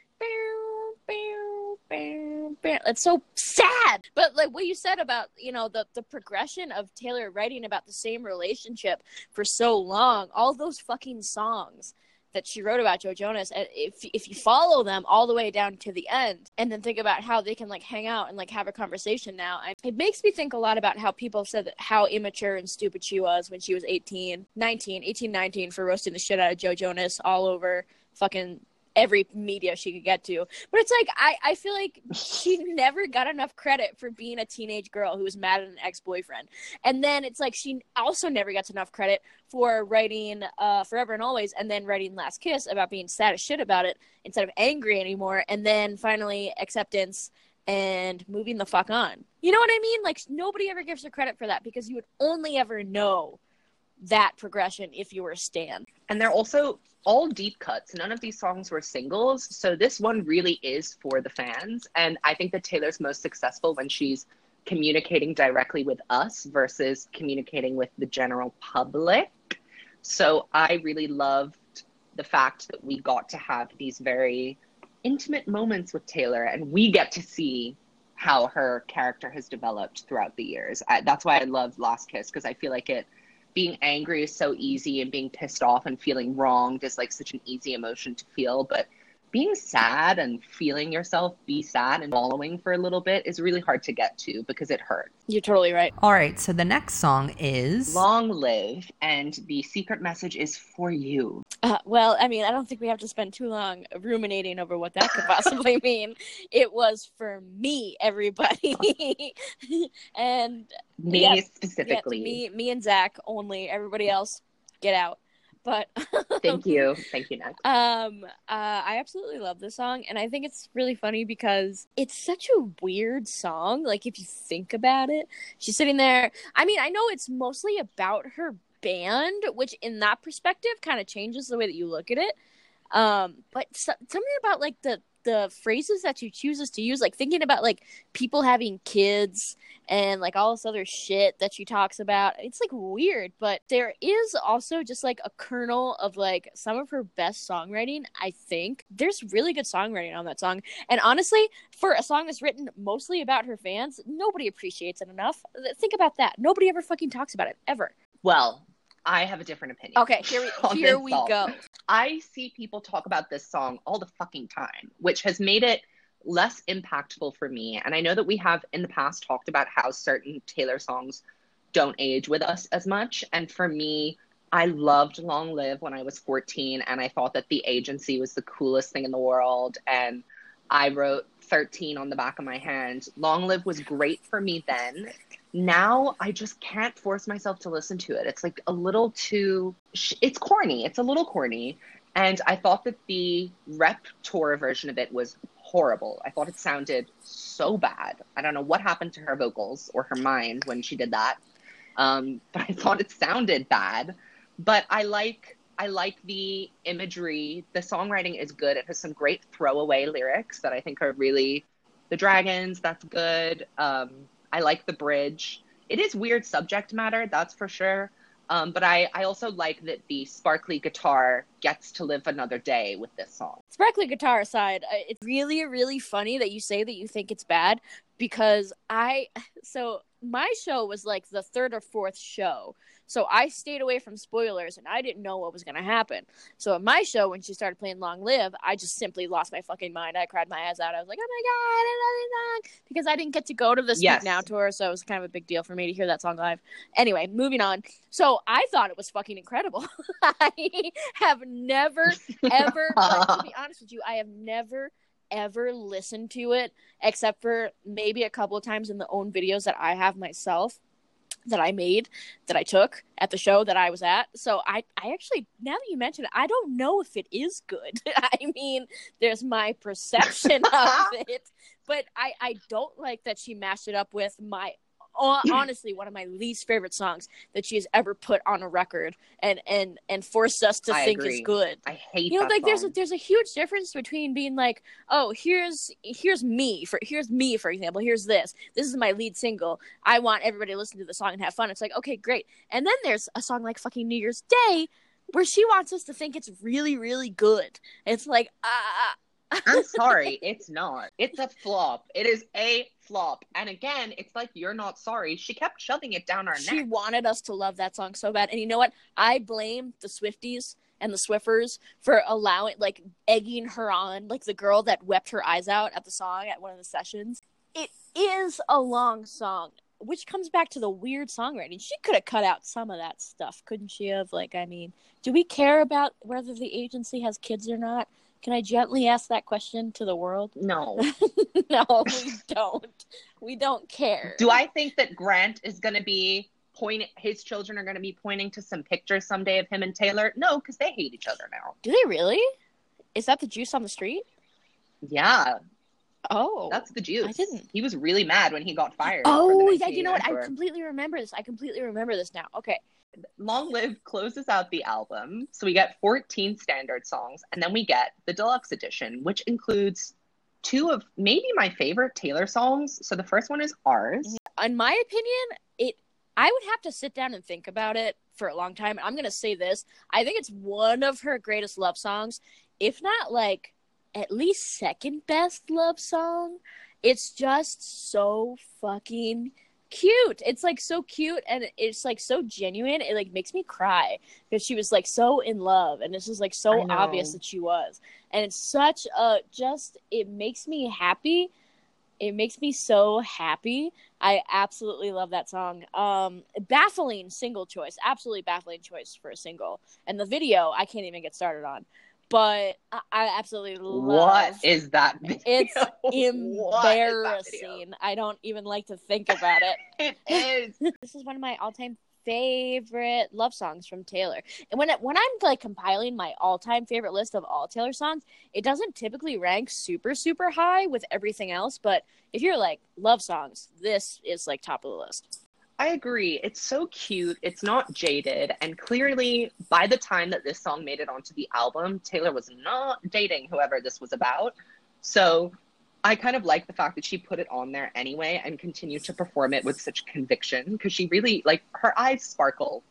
it's so sad. But like what you said about, you know, the the progression of Taylor writing about the same relationship for so long, all those fucking songs that she wrote about Joe Jonas, if if you follow them all the way down to the end, and then think about how they can like hang out and like have a conversation now, it makes me think a lot about how people said how immature and stupid she was when she was 18, 19, 18, 19 for roasting the shit out of Joe Jonas all over fucking every media she could get to. But it's like I, I feel like she never got enough credit for being a teenage girl who was mad at an ex boyfriend. And then it's like she also never gets enough credit for writing uh, Forever and Always and then writing Last Kiss about being sad as shit about it instead of angry anymore. And then finally acceptance and moving the fuck on. You know what I mean? Like nobody ever gives her credit for that because you would only ever know that progression if you were a stan. And they're also all deep cuts. None of these songs were singles. So this one really is for the fans. And I think that Taylor's most successful when she's communicating directly with us versus communicating with the general public. So I really loved the fact that we got to have these very intimate moments with Taylor and we get to see how her character has developed throughout the years. I, that's why I love Last Kiss because I feel like it being angry is so easy and being pissed off and feeling wronged is like such an easy emotion to feel but being sad and feeling yourself be sad and wallowing for a little bit is really hard to get to because it hurts. You're totally right. All right, so the next song is Long Live, and the secret message is for you. Uh, well, I mean, I don't think we have to spend too long ruminating over what that could possibly mean. It was for me, everybody. and me yeah, specifically. Yeah, me, me and Zach only. Everybody else, get out. But thank you, thank you, Next. Um, uh, I absolutely love this song, and I think it's really funny because it's such a weird song. Like if you think about it, she's sitting there. I mean, I know it's mostly about her band, which in that perspective kind of changes the way that you look at it. Um, but so- something about like the the phrases that she chooses to use, like thinking about like people having kids and like all this other shit that she talks about. It's like weird, but there is also just like a kernel of like some of her best songwriting. I think there's really good songwriting on that song. And honestly, for a song that's written mostly about her fans, nobody appreciates it enough. Think about that. Nobody ever fucking talks about it ever. Well, I have a different opinion. Okay, here we here we song. go. I see people talk about this song all the fucking time, which has made it less impactful for me. And I know that we have in the past talked about how certain Taylor songs don't age with us as much. And for me, I loved Long Live when I was 14, and I thought that the agency was the coolest thing in the world. And I wrote 13 on the back of my hand. Long Live was great for me then now I just can't force myself to listen to it. It's like a little too, it's corny. It's a little corny. And I thought that the rep tour version of it was horrible. I thought it sounded so bad. I don't know what happened to her vocals or her mind when she did that. Um, but I thought it sounded bad. But I like I like the imagery. The songwriting is good. It has some great throwaway lyrics that I think are really the dragons. That's good. Um, I like the bridge. It is weird subject matter, that's for sure. Um, but I, I also like that the sparkly guitar gets to live another day with this song. Sparkly guitar aside, it's really, really funny that you say that you think it's bad because I, so my show was like the third or fourth show. So I stayed away from spoilers and I didn't know what was going to happen. So at my show, when she started playing Long Live, I just simply lost my fucking mind. I cried my eyes out. I was like, oh my God, another song. Because I didn't get to go to the Speak Yes. Now tour. So it was kind of a big deal for me to hear that song live. Anyway, moving on. So I thought it was fucking incredible. I have never, ever, like, to be honest with you, I have never ever listened to it except for maybe a couple of times in the own videos that I have myself that I made that I took at the show that I was at. So I I actually now that you mention it, I don't know if it is good. I mean, there's my perception of it, but I I don't like that she mashed it up with my honestly one of my least favorite songs that she has ever put on a record and and and forced us to I think agree. is good. I hate you know that like there's a there's a huge difference between being like oh here's here's me for here's me for example here's this. This is my lead single. I want everybody to listen to the song and have fun. It's like okay great. And then there's a song like fucking new year's day where she wants us to think it's really really good. It's like ah I'm sorry, it's not. It's a flop. It is a flop. And again, it's like you're not sorry. She kept shoving it down our she neck. She wanted us to love that song so bad. And you know what? I blame the swifties and the swiffers for allowing like egging her on. Like the girl that wept her eyes out at the song at one of the sessions. It is a long song which comes back to the weird songwriting. She could have cut out some of that stuff couldn't she have? Like i mean do we care about whether the agency has kids or not can i gently ask that question to the world No. no we don't we don't care Do I think that Grant is going to be pointing, his children are going to be pointing to some pictures someday of him and Taylor? No, because they hate each other now. do they really is that the juice on the street Yeah, Oh, that's the juice. I didn't. He was really mad when he got fired. oh yeah. You know what? 1989 I completely remember this. I completely remember this now. Okay. Long Live closes out the album. So we get 14 standard songs, and then we get the deluxe edition, which includes two of maybe my favorite Taylor songs. So the first one is Ours. In my opinion, it. I would have to sit down and think about it for a long time. I'm gonna say this. I think it's one of her greatest love songs, if not like at least second best love song. It's just so fucking cute. It's like so cute and it's like so genuine. It like makes me cry because she was like so in love and this is like so obvious that she was. And it's such a just it makes me happy. It makes me so happy. I absolutely love that song. Um baffling single choice. Absolutely baffling choice for a single. And the video I can't even get started on. But I, absolutely love What is that video? it's is that embarrassing. I don't even like to think about it. It is. This is one of my all-time favorite love songs from Taylor. And when it, when I'm like compiling my all-time favorite list of all Taylor songs, it doesn't typically rank super super high with everything else, but if you're like love songs, this is like top of the list. I agree. It's so cute. It's not jaded. And clearly, by the time that this song made it onto the album, Taylor was not dating whoever this was about. So I kind of like the fact that she put it on there anyway and continued to perform it with such conviction because she really, like, her eyes sparkle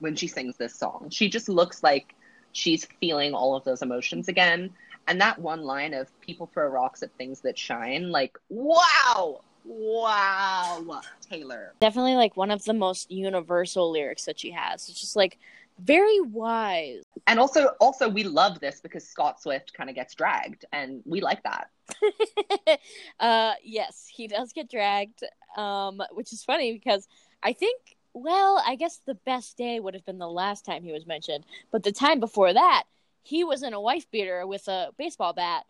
when she sings this song. She just looks like she's feeling all of those emotions again. And that one line of people throw rocks at things that shine, like, wow, wow, Taylor. Definitely like one of the most universal lyrics that she has. It's just like very wise. And also, also we love this because Scott Swift kind of gets dragged, and we like that. uh yes, he does get dragged. Um which is funny because I think well, I guess the best day would have been the last time he was mentioned, but the time before that, he was in a wife beater with a baseball bat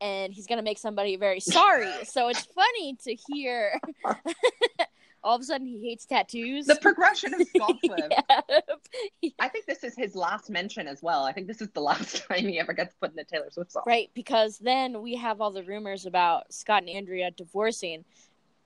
and he's going to make somebody very sorry. so it's funny to hear all of a sudden he hates tattoos. The progression of Scott Swift. Yeah. I think this is his last mention as well. I think this is the last time he ever gets put in a Taylor Swift song. Right, because then we have all the rumors about Scott and Andrea divorcing,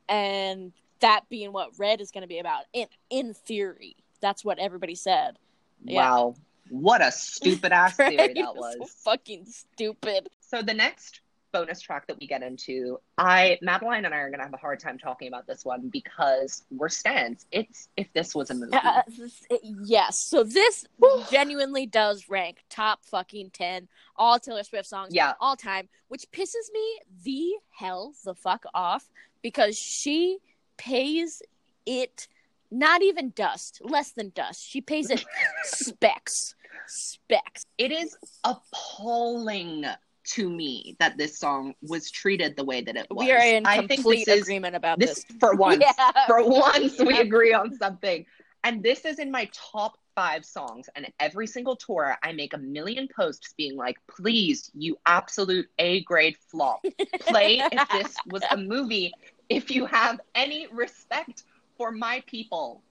and that being what Red is going to be about. In in theory, that's what everybody said. Yeah. Wow, what a stupid ass theory Right? that was. So fucking stupid. So the next bonus track that we get into, I Madeline and I are gonna have a hard time talking about this one because we're stands. It's if this was a movie. Uh, this- yes, so this genuinely does rank top fucking ten all Taylor Swift songs Yeah. all time, which pisses me the hell the fuck off because she pays it not even dust, less than dust. She pays it specks. Specks. It is appalling to me that this song was treated the way that it was. We are in I think complete is agreement about this this. for once. Yeah. For once, we agree on something. And this is in my top five songs. And every single tour, I make a million posts being like, please, you absolute A grade flop. Play if this was a movie. If you have any respect for my people,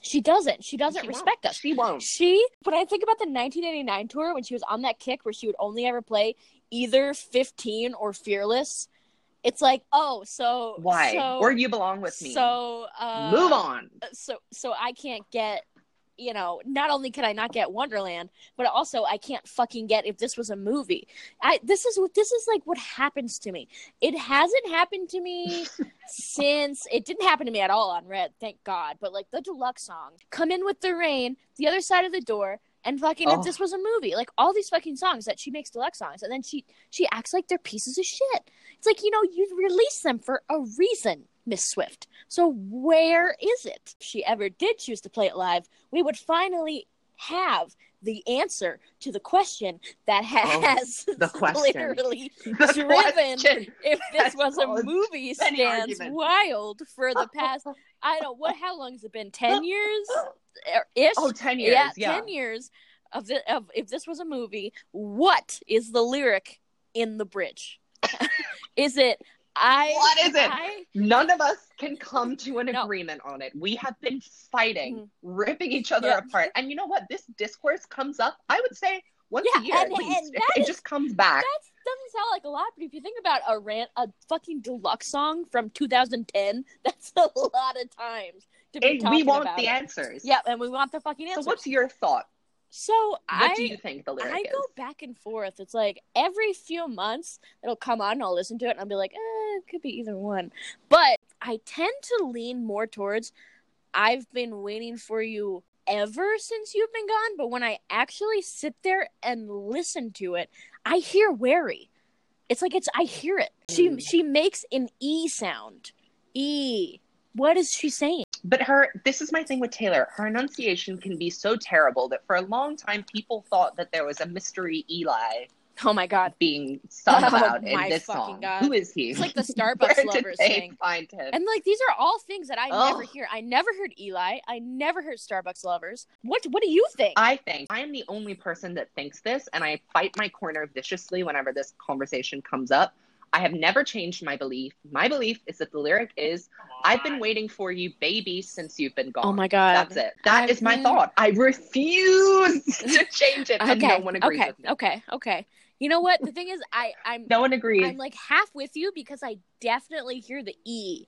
She doesn't. She doesn't She won't. respect us. She won't. She, when I think about the 1989 tour, when she was on that kick where she would only ever play either 15 or Fearless, it's like, oh, so Why? So, or you belong with me. So uh, Move on. So so I can't get. You know, not only can I not get Wonderland, but also I can't fucking get if this was a movie. I this is what this is like what happens to me. It hasn't happened to me since it didn't happen to me at all on Red, thank God. But like the deluxe song, "Come In with the Rain," "The Other Side of the Door," and fucking Oh. if this was a movie, like all these fucking songs that she makes deluxe songs, and then she she acts like they're pieces of shit. It's like you know you release them for a reason, Miss Swift. So where is it? If she ever did choose to play it live, we would finally have the answer to the question that has Oh, the question. literally The driven question. if this was a movie stands wild for the past I don't what how long has it been? Ten years er, oh, ish? Oh, 10 years. yeah, Yeah. ten years of the of if this was a movie, what is the lyric in the bridge? is it I What is it? I, None of us can come to an No. agreement on it. We have been fighting, Mhm. ripping each other Yeah. apart. And you know what? This discourse comes up, I would say, once Yeah, a year and- at least. and It, it is- just comes back. that doesn't sound like a lot, but if you think about a rant a fucking deluxe song from 2010, that's a lot of times to be And talking we want about the it. answers. Yeah, and we want the fucking answers. So what's your thought? So What I do you think the lyric I is? go back and forth. It's like every few months it'll come on and I'll listen to it and I'll be like, eh, it could be either one. But I tend to lean more towards I've been waiting for you ever since you've been gone. But when I actually sit there and listen to it, I hear wary. It's like it's I hear it. She Mm. she makes an E sound. E. What is she saying? But her, this is my thing with Taylor. Her enunciation can be so terrible that for a long time people thought that there was a mystery Eli Oh my god. being sung Oh about my in this song. God. Who is he? It's like the Starbucks lovers thing. find him? And like these are all things that I Ugh. never hear. I never heard Eli. I never heard Starbucks lovers. What what do you think? I think I am the only person that thinks this, and I fight my corner viciously whenever this conversation comes up. I have never changed my belief. My belief is that the lyric is, I've been waiting for you, baby, since you've been oh gone. oh my god. That's it. That I've is my been- thought. I refuse to change it, Okay. no one agrees okay. with me. Okay. Okay. You know what? The thing is, I I'm No one agrees. I'm like half with you because I definitely hear the E,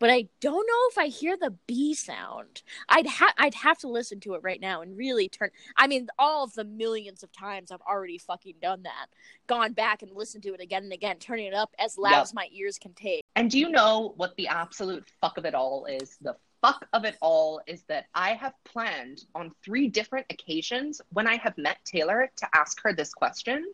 but I don't know if I hear the B sound. I'd have I'd have to listen to it right now and really turn. I mean, all of the millions of times I've already fucking done that, gone back and listened to it again and again, turning it up as loud Yep. as my ears can take. And do you know what the absolute fuck of it all is? The fuck of it all is that I have planned on three different occasions when I have met Taylor to ask her this question.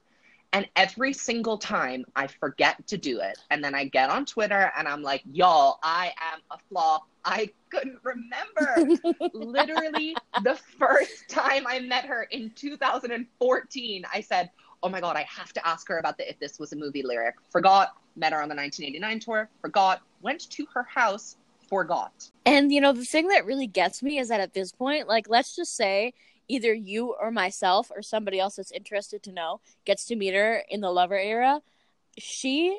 And every single time I forget to do it. And then I get on Twitter and I'm like, y'all, I am a flop. I couldn't remember. Literally, the first time I met her in 2014, I said, oh my God, I have to ask her about the If This Was a Movie lyric. Forgot, met her on the 1989 tour, forgot, went to her house, forgot. And you know, the thing that really gets me is that at this point, like let's just say either you or myself or somebody else that's interested to know gets to meet her in the lover era, she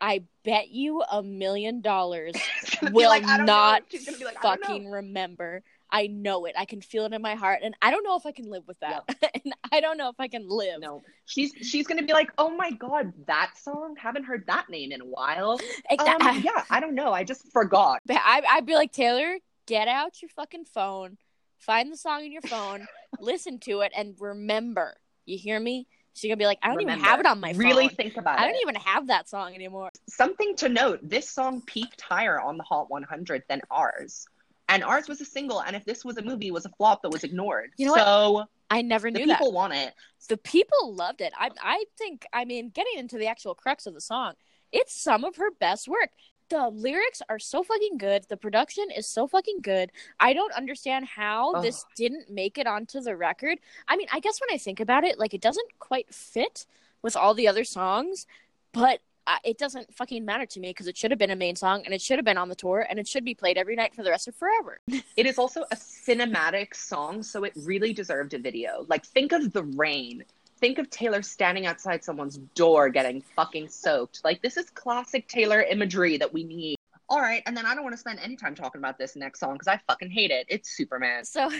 I bet you a million dollars She's gonna be will like, not She's gonna be like, fucking remember. I know it. I can feel it in my heart and I don't know if I can live with that. and I don't know if I can live. No, she's she's gonna be like, oh my god, that song. Haven't heard that name in a while. Um, yeah, I don't know. I just forgot. But I, I'd be like, Taylor, get out your fucking phone, find the song in your phone, listen to it, and remember. You hear me? She's gonna be like, I don't even have it on my phone. Really think about it. I don't even have that song anymore. Something to note: this song peaked higher on the Hot 100 than ours, and ours was a single. And if this was a movie, it was a flop that was ignored. You know what? so I never the knew that. people want it. The people loved it. I, I think. I mean, getting into the actual crux of the song, it's some of her best work. The lyrics are so fucking good. The production is so fucking good. I don't understand how Ugh. this didn't make it onto the record. I mean, I guess when I think about it, like it doesn't quite fit with all the other songs, but uh, it doesn't fucking matter to me because it should have been a main song and it should have been on the tour and it should be played every night for the rest of forever. It is also a cinematic song, so it really deserved a video. Like, think of the rain. Think of Taylor standing outside someone's door getting fucking soaked. Like, this is classic Taylor imagery that we need. All right, and then I don't want to spend any time talking about this next song because I fucking hate it. It's Superman. So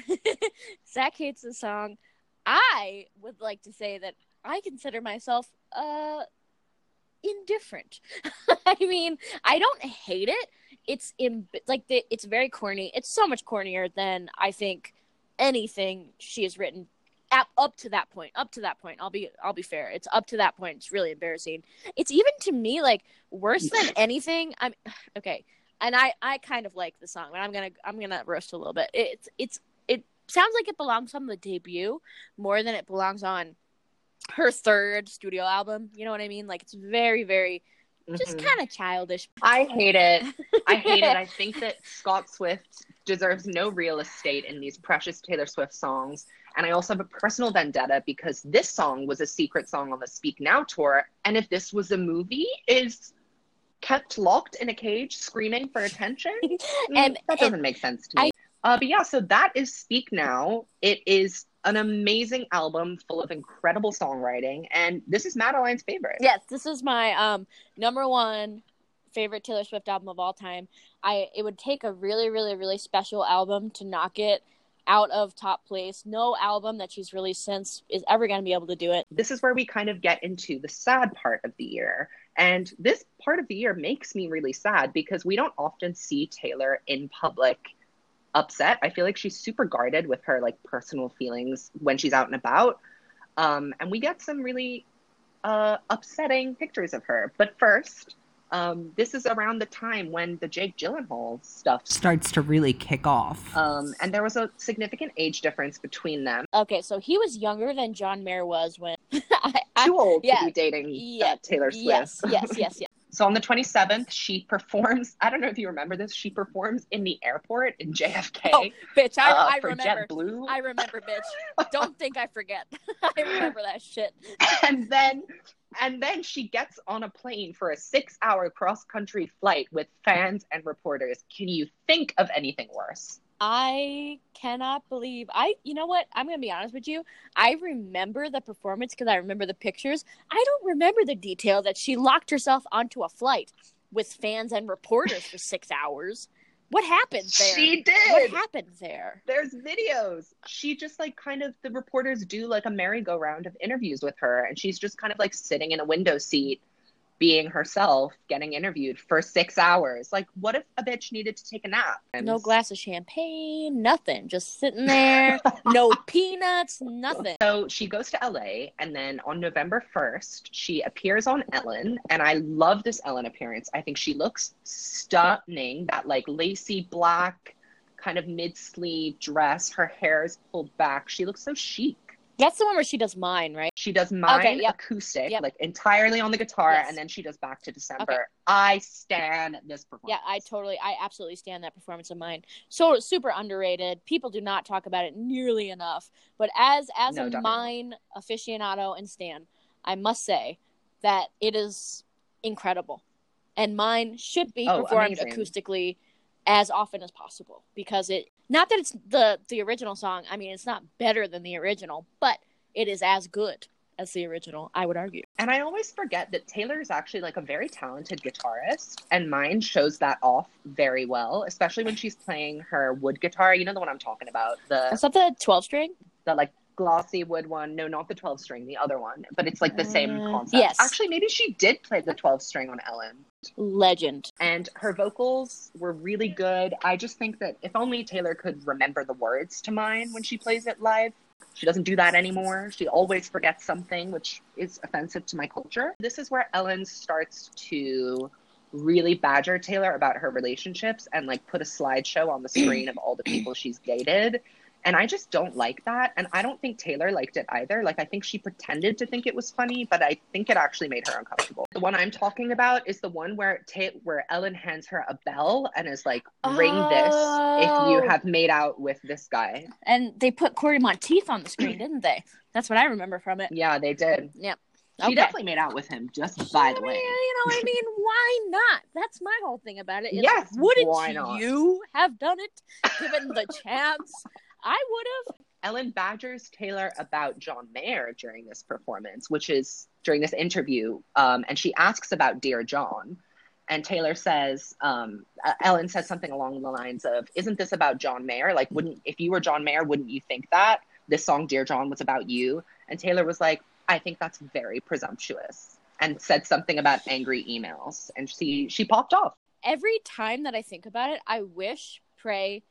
Zach hates the song. I would like to say that I consider myself uh indifferent. I mean, I don't hate it. It's in like the, it's very corny. It's so much cornier than I think anything she has written up, up to that point. Up to that point, I'll be I'll be fair. It's up to that point. It's really embarrassing. It's even to me like worse than anything. I'm okay, and I I kind of like the song, but I'm gonna I'm gonna roast a little bit. It's it's it sounds like it belongs on the debut more than it belongs on her third studio album. You know what I mean? Like it's very very just Mhm. kind of childish. I hate it. I hate it. I think that Scott Swift deserves no real estate in these precious Taylor Swift songs. And I also have a personal vendetta because this song was a secret song on the Speak Now tour. And if this was a movie, is kept locked in a cage screaming for attention? Mm, And- that doesn't make sense to me. uh, but yeah, so that is Speak Now. It is an amazing album full of incredible songwriting. And this is Madeline's favorite. Yes, this is my um number one favorite Taylor Swift album of all time. I it would take a really really really special album to knock it out of top place. No album that she's released since is ever going to be able to do it. this is where we kind of get into the sad part of the year. And this part of the year makes me really sad because we don't often see Taylor in public upset. I feel like she's super guarded with her like personal feelings when she's out and about. Um, and we get some really uh, upsetting pictures of her. But first, um, this is around the time when the Jake Gyllenhaal stuff. Starts to really kick off. Um, and there was a significant age difference between them. Okay, so he was younger than John Mayer was when I, I, Too old yeah, to be dating uh, yeah, Taylor Swift. yes, yes, yes, yes. So on the 27th, she performs. I don't know if you remember this. She performs in the airport in JFK Oh, bitch, I, uh, I for remember. JetBlue, I remember, bitch. Don't think I forget. I remember that shit. and then and then she gets on a plane for a six-hour cross-country flight with fans and reporters. Can you think of anything worse? I cannot believe I. You know what? I'm gonna be honest with you. I remember the performance because I remember the pictures. I don't remember the detail that she locked herself onto a flight with fans and reporters for six hours. What happened there? She did What happened there? There's videos. She just like kind of the reporters do like a merry-go-round of interviews with her, and she's just kind of like sitting in a window seat, being herself, getting interviewed for six hours. Like, what if a bitch needed to take a nap? No glass of champagne, nothing. Just sitting there. no peanuts, nothing. So she goes to LA, and then on November 1st, she appears on Ellen. And I love this Ellen appearance. I think she looks stunning. That like lacy black, kind of mid sleeve dress. Her hair is pulled back. She looks so chic. That's the one where she does mine, right? She does mine Okay, yep. acoustic, Yep. like entirely on the guitar, Yes. and then she does back to December. Okay. I stand this performance. Yeah, I totally, I absolutely stand that performance of mine. So super underrated. People do not talk about it nearly enough. But as as No, a mine aficionado and stan, I must say that it is incredible, and mine should be Oh, performed amazing. acoustically as often as possible because it. Not that it's the the original song. I mean, it's not better than the original, but it is as good as the original. I would argue. And I always forget that Taylor is actually like a very talented guitarist, and mine shows that off very well, especially when she's playing her wood guitar. You know the one I'm talking about, the Is that the twelve string? the like glossy wood one. No, not the 12 string, the other one. But it's like the same Uh, concept. yes. Actually, maybe she did play the 12 string on Ellen. Legend. And her vocals were really good. I just think that if only Taylor could remember the words to mine when she plays it live. She doesn't do that anymore. She always forgets something, which is offensive to my culture. This is where Ellen starts to really badger Taylor about her relationships and like put a slideshow on the screen of all the people she's dated. And I just don't like that. And I don't think Taylor liked it either. Like, I think she pretended to think it was funny, but I think it actually made her uncomfortable. The one I'm talking about is the one where Ta- where Ellen hands her a bell and is like, ring this if Oh. you have made out with this guy. And they put Cory Monteith on the screen, didn't they? That's what I remember from it. Yeah, they did. Yep. She Okay. definitely made out with him, just by the mean, way. you know, I mean, why not? That's my whole thing about it. is, Yes, wouldn't why not? you have done it given the chance? I would have. Ellen badgers Taylor about John Mayer during this performance, which is during this interview, um, and she asks about Dear John. And Taylor says, um, uh, Ellen says something along the lines of, Isn't this about John Mayer? Like, wouldn't, if you were John Mayer, wouldn't you think that this song, Dear John, was about you? And Taylor was like, I think that's very presumptuous, and said something about angry emails. And she, she popped off. Every time that I think about it, I wish, pray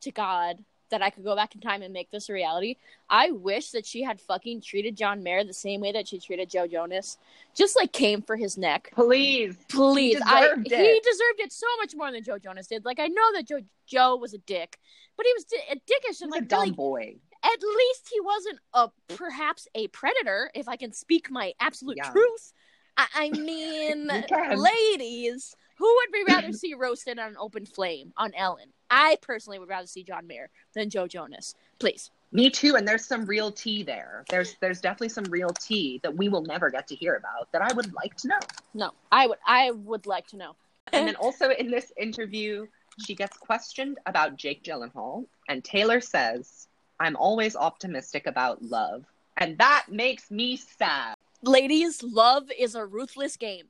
to God that I could go back in time and make this a reality. I wish that she had fucking treated John Mayer the same way that she treated Joe Jonas. Just like came for his neck. Please. Please, He I deserved he deserved it so much more than Joe Jonas did. Like I know that Joe Joe was a dick, but he was a dickish He's and a like dumb really, boy. at least he wasn't a perhaps a predator. If I can speak my absolute Yeah. truth, I, I mean, ladies, who would we rather see roasted on an open flame on Ellen? I personally would rather see John Mayer than Joe Jonas. Please. Me too, and there's some real tea there. There's there's definitely some real tea that we will never get to hear about that I would like to know. No, I would. I would like to know. And then also in this interview, she gets questioned about Jake Gyllenhaal, and Taylor says, "I'm always optimistic about love," and that makes me sad. ladies, love is a ruthless game.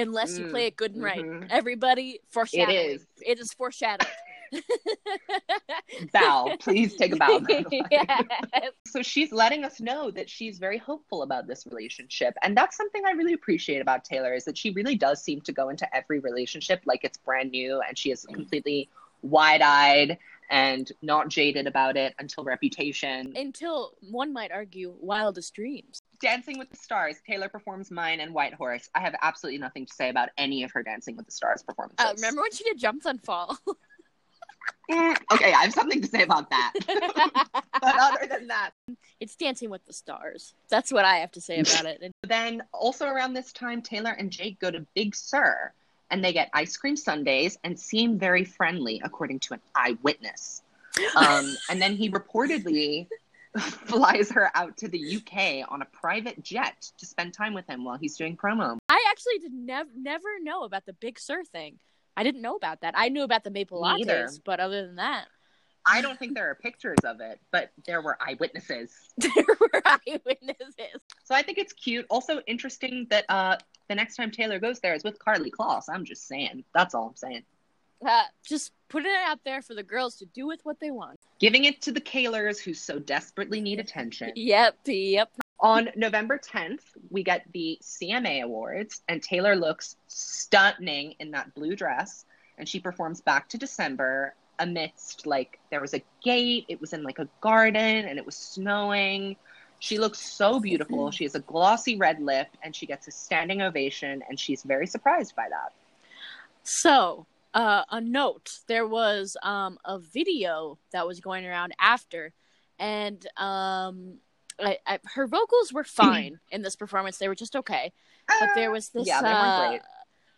Unless you Mm, play it good and right. mhm. Everybody foreshadowing. is. It is foreshadowed. Bow, please take a bow. by the way. yes. So she's letting us know that she's very hopeful about this relationship. And that's something I really appreciate about Taylor is that she really does seem to go into every relationship like it's brand new and she is completely wide-eyed and not jaded about it until reputation. Until one might argue wildest dreams. Dancing with the Stars, Taylor performs Mine and White Horse. I have absolutely nothing to say about any of her Dancing with the Stars performances. Uh, remember when she did jumps and fall? Mm, okay, I have something to say about that. but other than that, it's Dancing with the Stars. That's what I have to say about it. And Then also around this time, Taylor and Jake go to Big Sur and they get ice cream sundaes and seem very friendly, according to an eyewitness. Um, and then he reportedly flies her out to the UK on a private jet to spend time with him while he's doing promo. I actually did never never know about the Big Sur thing. I didn't know about that. I knew about the maple Me either. lattes, but other than that, I don't think there are pictures of it, but there were eyewitnesses. there were eyewitnesses. So I think it's cute. Also interesting that uh, the next time Taylor goes there is with Karlie Kloss. I'm just saying. That's all I'm saying. Uh, just putting it out there for the girls to do with what they want. Giving it to the Kaylors who so desperately need attention. Yep, yep. On November 10th, we get the CMA Awards, and Taylor looks stunning in that blue dress. And she performs back to December amidst, like, there was a gate, it was in like a garden, and it was snowing. She looks so beautiful. She has a glossy red lip, and she gets a standing ovation, and she's very surprised by that. So, uh, a note: there was um, a video that was going around after, and um, I, I, her vocals were fine in this performance. They were just okay. But there was this. Yeah, they weren't uh, great.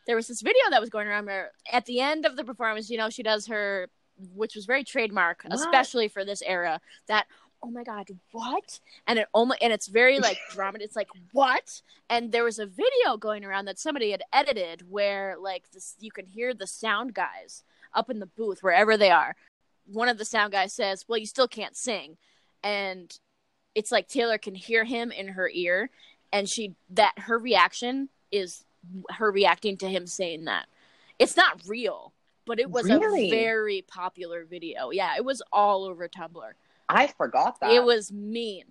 There was this video that was going around where, at the end of the performance, you know, she does her, which was very trademark, What? especially for this era. That oh my god, what? And it almost and it's very like drama. It's like what? And there was a video going around that somebody had edited where like this, you can hear the sound guys up in the booth wherever they are. One of the sound guys says, "Well, you still can't sing," and it's like Taylor can hear him in her ear, and she that her reaction is her reacting to him saying that. It's not real, but it was Really? a very popular video. Yeah, it was all over Tumblr. I forgot that. It was mean,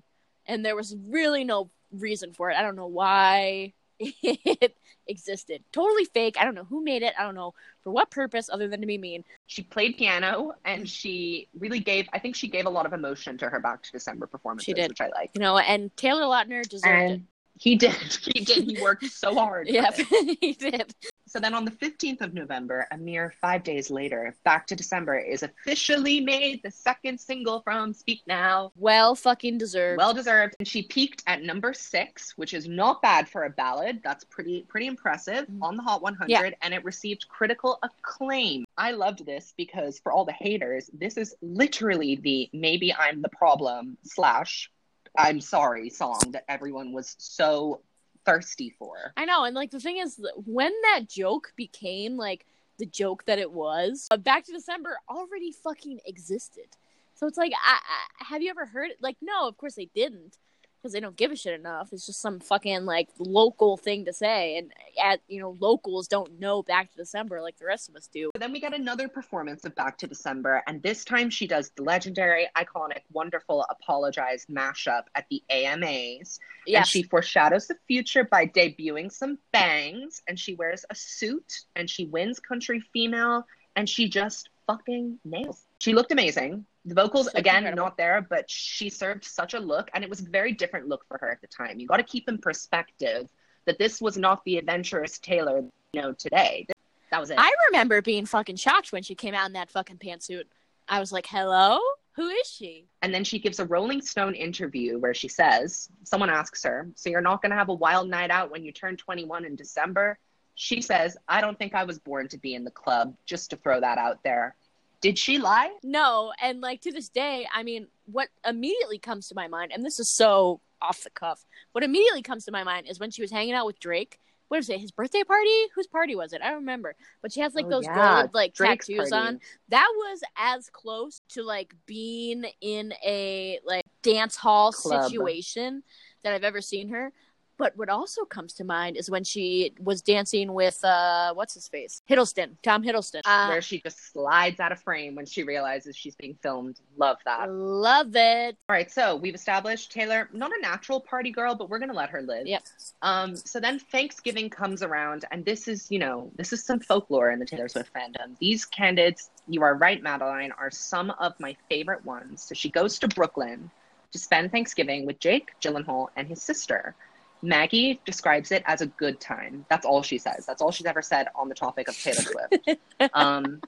and there was really no reason for it. I don't know why it existed. Totally fake. I don't know who made it. I don't know for what purpose other than to be mean. she played piano and she really gave i think she gave a lot of emotion to her back to december performance, She did. which i like You know, and Taylor Lautner deserved and he did he did he worked so hard it. for Yep, he did. So then on the 15th of November, a mere five days later, Back to December is officially made the second single from Speak Now. Well fucking deserved. Well deserved. And she peaked at number six, which is not bad for a ballad. That's pretty pretty impressive Mhm. on the Hot 100. Yeah. And it received critical acclaim. I loved this because for all the haters, this is literally the maybe I'm the problem slash I'm sorry song that everyone was so thirsty for. I know, and like the thing is, when that joke became like the joke that it was, uh, Back to December already fucking existed. So it's like, I, I, have you ever heard it? Like, no, of course they didn't, because they don't give a shit enough. It's just some fucking like local thing to say, and at you know, locals don't know Back to December like the rest of us do. But then we get another performance of Back to December, and this time she does the legendary, iconic, wonderful Apologize mashup at the AMAs. And Yes, she foreshadows the future by debuting some bangs, and she wears a suit, and she wins Country Female, and she just fucking nails. She looked amazing. The vocals, looked again, incredible. not there, but she served such a look, and it was a very different look for her at the time. You got to keep in perspective that this was not the adventurous Taylor you know today. That was it. I remember being fucking shocked when she came out in that fucking pantsuit. I was like, "Hello, who is she?" And then she gives a Rolling Stone interview where she says, someone asks her, So you're not going to have a wild night out when you turn 21 in December? She says, I don't think I was born to be in the club, just to throw that out there. Did she lie? No, and like to this day, I mean, what immediately comes to my mind, and this is so off the cuff, what immediately comes to my mind is when she was hanging out with Drake. What is it? His birthday party? Whose party was it? I don't remember. But she has like Oh, those yeah, gold like Drake's tattoos party. on. That was as close to like being in a like dance hall Club. situation that I've ever seen her. But what also comes to mind is when she was dancing with uh what's his face? Hiddleston, Tom Hiddleston. Uh, where she just slides out of frame when she realizes she's being filmed. Love that. love it. All right, so we've established Taylor, not a natural party girl, but we're going to let her live. Yep. Um, so then Thanksgiving comes around, and this is, you know, this is some folklore in the Taylor Swift fandom. These candidates, you are right, Madeline, are some of my favorite ones. So she goes to Brooklyn to spend Thanksgiving with Jake Gyllenhaal and his sister. Maggie describes it as a good time. That's all she says. That's all she's ever said on the topic of Taylor Swift. um,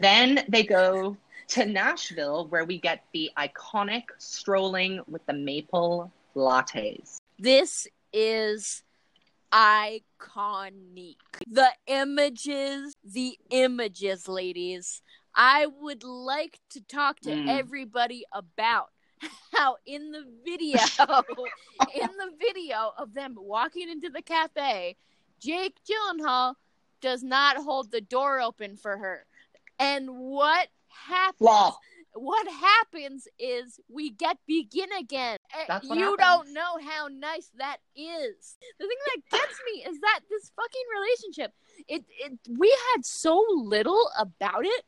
then they go to Nashville, where we get the iconic strolling with the maple lattes. This is iconic. The images, the images, ladies. I would like to talk to Mm. everybody about how in the video, in the video of them walking into the cafe, Jake Gyllenhaal does not hold the door open for her. And what happens? What happens is we get begin again. Eh, what you happens. don't know how nice that is. The thing that gets me is that this fucking relationship, it, it we had so little about it,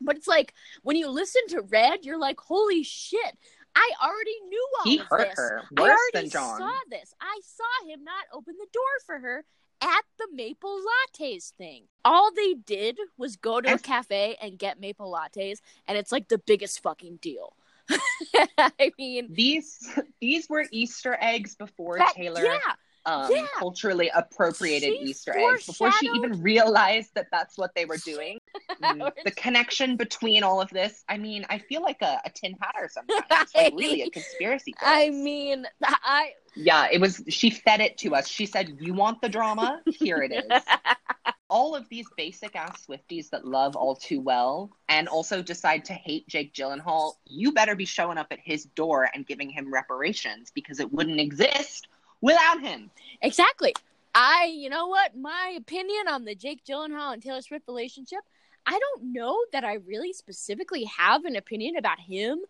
but it's like when you listen to Red, you're like, holy shit. I already knew all He of hurt this. her I already than John. saw this. I saw him not open the door for her at the maple lattes thing. All they did was go to a cafe and get maple lattes, and it's like the biggest fucking deal. I mean, These these were Easter eggs before that- Taylor yeah, um, yeah. culturally appropriated She Easter eggs before she even realized that that's what they were doing. Mm, the connection between all of this. I mean, I feel like a, a tin hatter sometimes, like really a conspiracy. I mean, I yeah, it was. She fed it to us. She said, "You want the drama? Here it is." all of these basic ass Swifties that love all too well and also decide to hate Jake Gyllenhaal, you better be showing up at his door and giving him reparations because it wouldn't exist without him. exactly. I, you know what? My opinion on the Jake Gyllenhaal and Taylor Swift relationship, I don't know that I really specifically have an opinion about him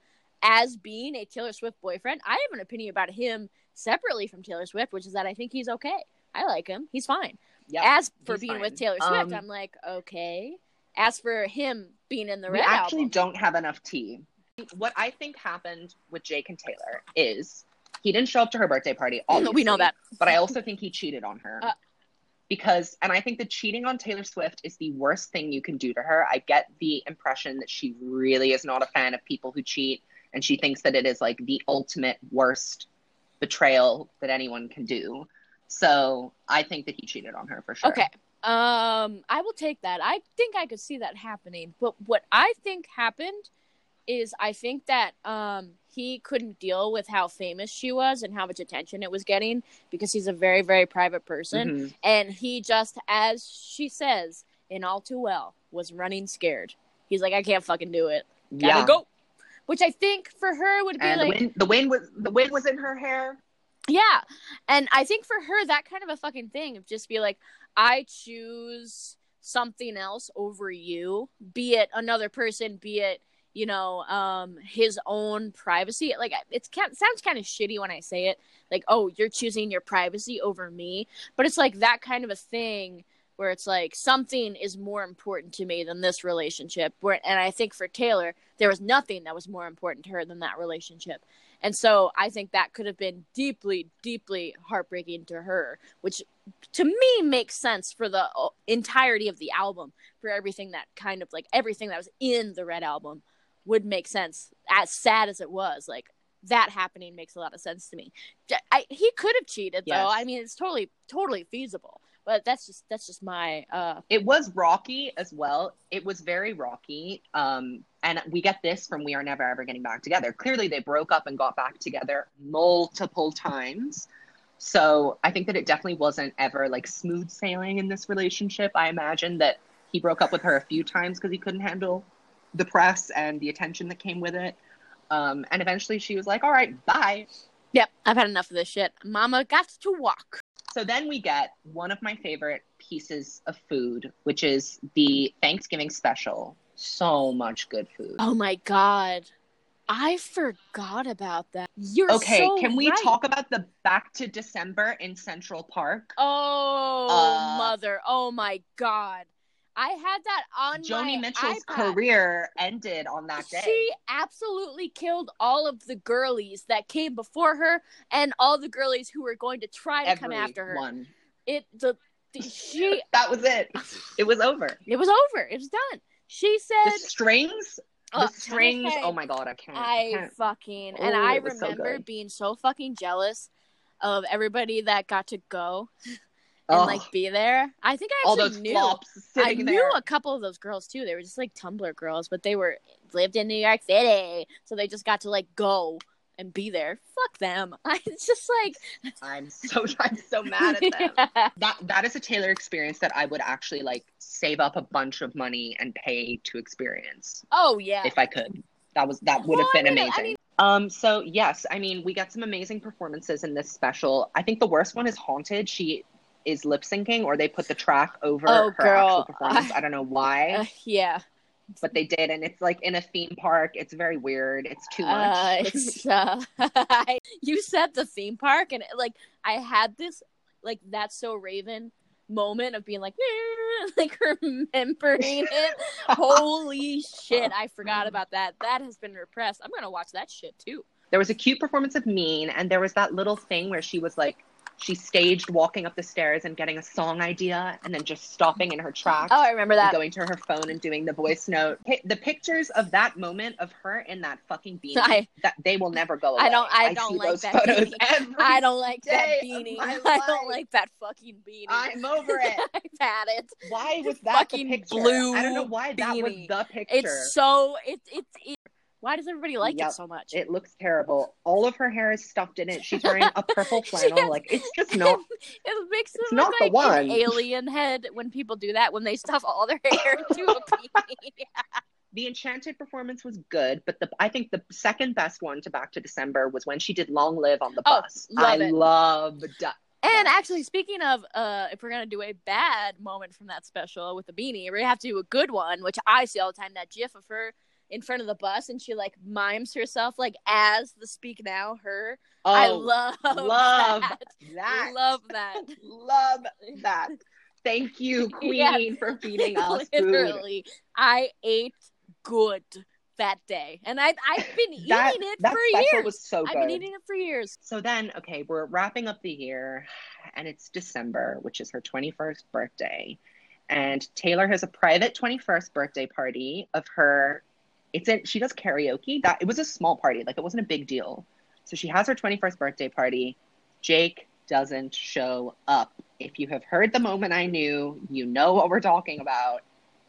as being a Taylor Swift boyfriend. I have an opinion about him separately from Taylor Swift, which is that I think he's okay. I like him. He's fine. Yep. As for being fine. with Taylor Swift, Um, I'm like, okay. As for him being in the we Red actually album, don't have enough tea. What I think happened with Jake and Taylor is he didn't show up to her birthday party. We know that. but I also think he cheated on her. Uh, because and I think the cheating on Taylor Swift is the worst thing you can do to her. I get the impression that she really is not a fan of people who cheat and she thinks that it is like the ultimate worst betrayal that anyone can do. So, I think that he cheated on her for sure. Okay. Um, I will take that. I think I could see that happening. But what I think happened is I think that um he couldn't deal with how famous she was and how much attention it was getting because he's a very very private person Mhm. and he just as she says in all too well was running scared. He's like I can't fucking do it. Gotta Yeah. go. Which I think for her would be And like the wind, the wind was the wind was in her hair. yeah. And I think for her, that kind of a fucking thing of just be like, I choose something else over you, be it another person, be it, you know, um, his own privacy. Like, it sounds kind of shitty when I say it. Like, oh, you're choosing your privacy over me. But it's like that kind of a thing where it's like something is more important to me than this relationship. Where, and I think for Taylor, there was nothing that was more important to her than that relationship. And so I think that could have been deeply, deeply heartbreaking to her, which to me makes sense for the uh, entirety of the album, for everything that kind of like everything that was in the Red album would make sense. As sad as it was, like that happening makes a lot of sense to me. I, he could have cheated though. I mean, it's totally, totally feasible. But that's just that's just my uh It was rocky as well. It was very rocky. Um, and we get this from We Are Never Ever Getting Back Together. Clearly, they broke up and got back together multiple times. So I think that it definitely wasn't ever like smooth sailing in this relationship. I imagine that he broke up with her a few times because he couldn't handle the press and the attention that came with it. Um, and eventually she was like, all right, bye. Yep, I've had enough of this shit. Mama got to walk. So then we get one of my favorite pieces of food, which is the Thanksgiving special. So much good food. Oh my god. I forgot about that. You're okay, so can we right. talk about the Back to December in Central Park? Oh Uh, mother. Oh my god. I had that on Joni Mitchell's iPad. career ended on that day. She absolutely killed all of the girlies that came before her and all the girlies who were going to try to come after her. Everyone. It the, the she That was it. It was over. it was over. It was done. She said The strings, Oh, the strings. okay. Oh my god, I can't. I I can't. fucking and Oh, I was so remember being so fucking jealous of everybody that got to go and Oh, like be there. I think I all actually knew I knew there. a couple of those girls too. They were just like Tumblr girls, but they were lived in New York City, so they just got to like go and be there. Fuck them. I, it's just like I'm so I'm so mad at them. Yeah. that that is a Taylor experience that I would actually like save up a bunch of money and pay to experience Oh yeah. if I could. That was that would have Well, I been mean, I amazing. mean- um so yes, I mean we got some amazing performances in this special. I think the worst one is Haunted. She is lip syncing or they put the track over Oh, her girl. actual performance. I don't know why, Uh, yeah. but they did and it's like in a theme park. It's very weird. It's too Uh, much. it's uh, you said the theme park, and like I had this like that's so Raven moment of being like like remembering it. Holy shit, I forgot about that. That has been repressed. I'm gonna watch that shit too. there was a cute performance of Mean, and there was that little thing where she was like, she staged walking up the stairs and getting a song idea, and then just stopping in her tracks. Oh, I remember that. going to her phone and doing the voice note. The pictures of that moment of her in that fucking beanie, I- that they will never go away. I don't- I don't see like that photos beanie. I don't like that beanie. I don't like that fucking beanie. I'm over it. I've had it. Why was that Fucking blue I don't know why that was beanie. the picture. It's so it it's it, why does everybody like Yep. it so much? it looks terrible. All of her hair is stuffed in it. She's wearing a purple flannel. has- Like it's just not. It makes It's them not look the like an one. alien head when people do that when they stuff all their hair into a beanie. The Enchanted performance was good, but the I think the second best one to Back to December was when she did Long Live on the Oh, bus. love I it. loved And actually, speaking of, uh, if we're gonna do a bad moment from that special with the beanie, we're gonna have to do a good one, which I see all the time. That GIF of her in front of the bus, and she like mimes herself like as the Speak Now her. Oh, I love love that. that. Love that. love that. Thank you, Queen, Yes. for feeding us food. Literally, I ate good that day, and I I've been eating it that for years. was so good. I've been eating it for years. So then, okay, we're wrapping up the year, and it's December, which is her 21st birthday. And Taylor has a private 21st birthday party of her. It's in, she does karaoke. That it was a small party, like it wasn't a big deal. So she has her 21st birthday party. Jake, doesn't show up. If you have heard the moment I knew, you know what we're talking about.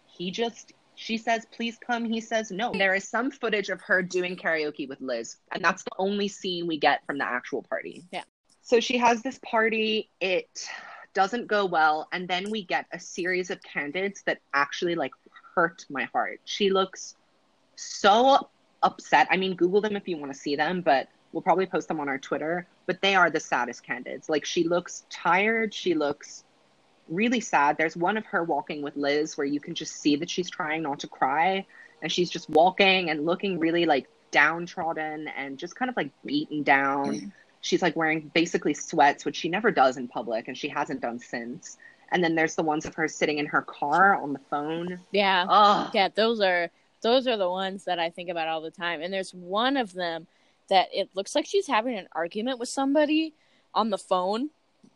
He just she says, please come. He says, no. There is some footage of her doing karaoke with Liz, and that's the only scene we get from the actual party. Yeah. So she has this party. It doesn't go well. And then we get a series of candidates that actually like hurt my heart. She looks so upset. I mean, Google them if you want to see them, but we'll probably post them on our Twitter. But they are the saddest candidates. Like she looks tired. She looks really sad. There's one of her walking with Liz where you can just see that she's trying not to cry and she's just walking and looking really like downtrodden and just kind of like beaten down. Mm. She's like wearing basically sweats, which she never does in public and she hasn't done since. And then there's the ones of her sitting in her car on the phone. Yeah. Oh, Yeah, those are those are the ones that I think about all the time. And there's one of them that it looks like she's having an argument with somebody on the phone.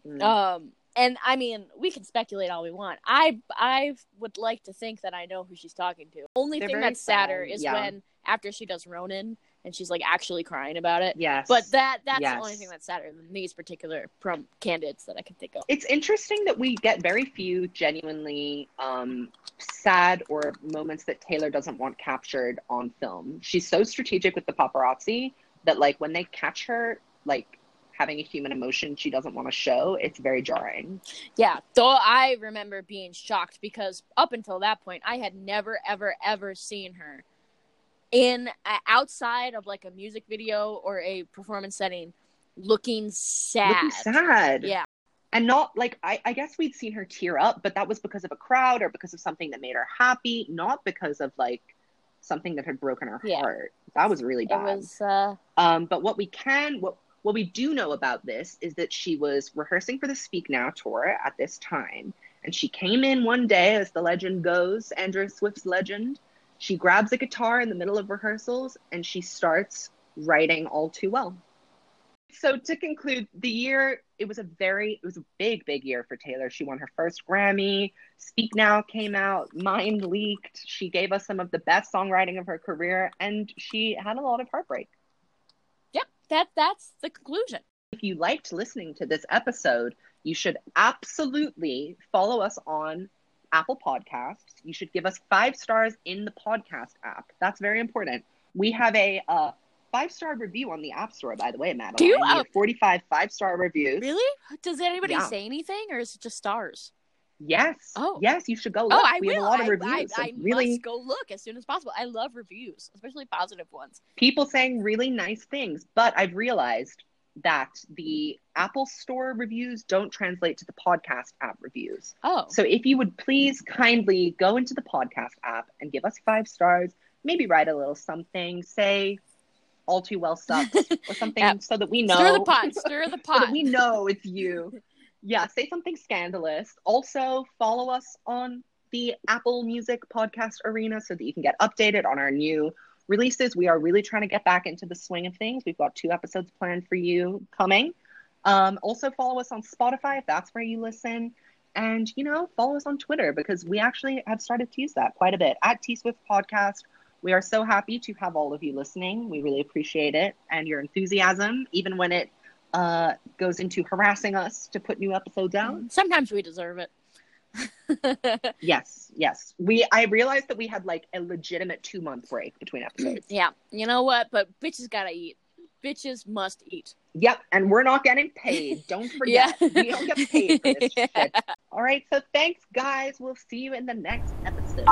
Mm. Um and I mean, we can speculate all we want. I I would like to think that I know who she's talking to. Only They're thing that's sadder sad, is yeah. when after she does Ronan and she's like actually crying about it. yes. But that that's Yes. the only thing that's sadder than these particular prom candidates that I can think of. it's interesting that we get very few genuinely um, sad or moments that Taylor doesn't want captured on film. She's so strategic with the paparazzi that, like, when they catch her, like, having a human emotion she doesn't want to show, it's very jarring. Yeah, though I remember being shocked because up until that point, I had never, ever, ever seen her in uh, outside of like a music video or a performance setting looking sad. Looking sad. Yeah, And not like, I, I guess we'd seen her tear up, but that was because of a crowd or because of something that made her happy, not because of like something that had broken her Yeah. heart. That was really it bad. was. uh Um, but what we can, what what we do know about this is that she was rehearsing for the Speak Now tour at this time, and she came in one day, as the legend goes, Andrea Swift's legend. She grabs a guitar in the middle of rehearsals and she starts writing all too well. So to conclude, the year it was a very it was a big big year for Taylor. She won her first Grammy. Speak Now came out. Mine leaked. She gave us some of the best songwriting of her career, and she had a lot of heartbreak. Yep, that that's the conclusion. If you liked listening to this episode, you should absolutely follow us on Apple Podcasts. You should give us five stars in the podcast app. That's very important. We have a uh, five star review on the App Store, by the way, Madeline. Do you? Have 45 five star reviews. Really? Does anybody Yeah. say anything, or is it just stars? Yes. Oh. Yes, you should go look. oh, I we will. have a lot of reviews. I, of I really must go look as soon as possible. I love reviews, especially positive ones. people saying really nice things. But I've realized that the Apple Store reviews don't translate to the podcast app reviews. Oh, So if you would please kindly go into the podcast app and give us five stars, maybe write a little something, say all too well sucks or something Yep. so that we know stir the pot, stir the so pot. that we know it's you. Yeah, say something scandalous. Also follow us on the Apple Music podcast arena so that you can get updated on our new releases. We are really trying to get back into the swing of things. We've got two episodes planned for you coming. Um, also follow us on Spotify if that's where you listen. And you know, follow us on Twitter because we actually have started to use that quite a bit at T Swift Podcast. We are so happy to have all of you listening. We really appreciate it and your enthusiasm, even when it uh, goes into harassing us to put new episodes out. Sometimes we deserve it. Yes, yes. We I realized that we had like a legitimate two month break between episodes. yeah, you know what? But bitches gotta eat. Bitches must eat. Yep, and we're not getting paid. Don't forget, Yeah. we don't get paid for this Yeah. shit. All right, so thanks, guys. We'll see you in the next episode.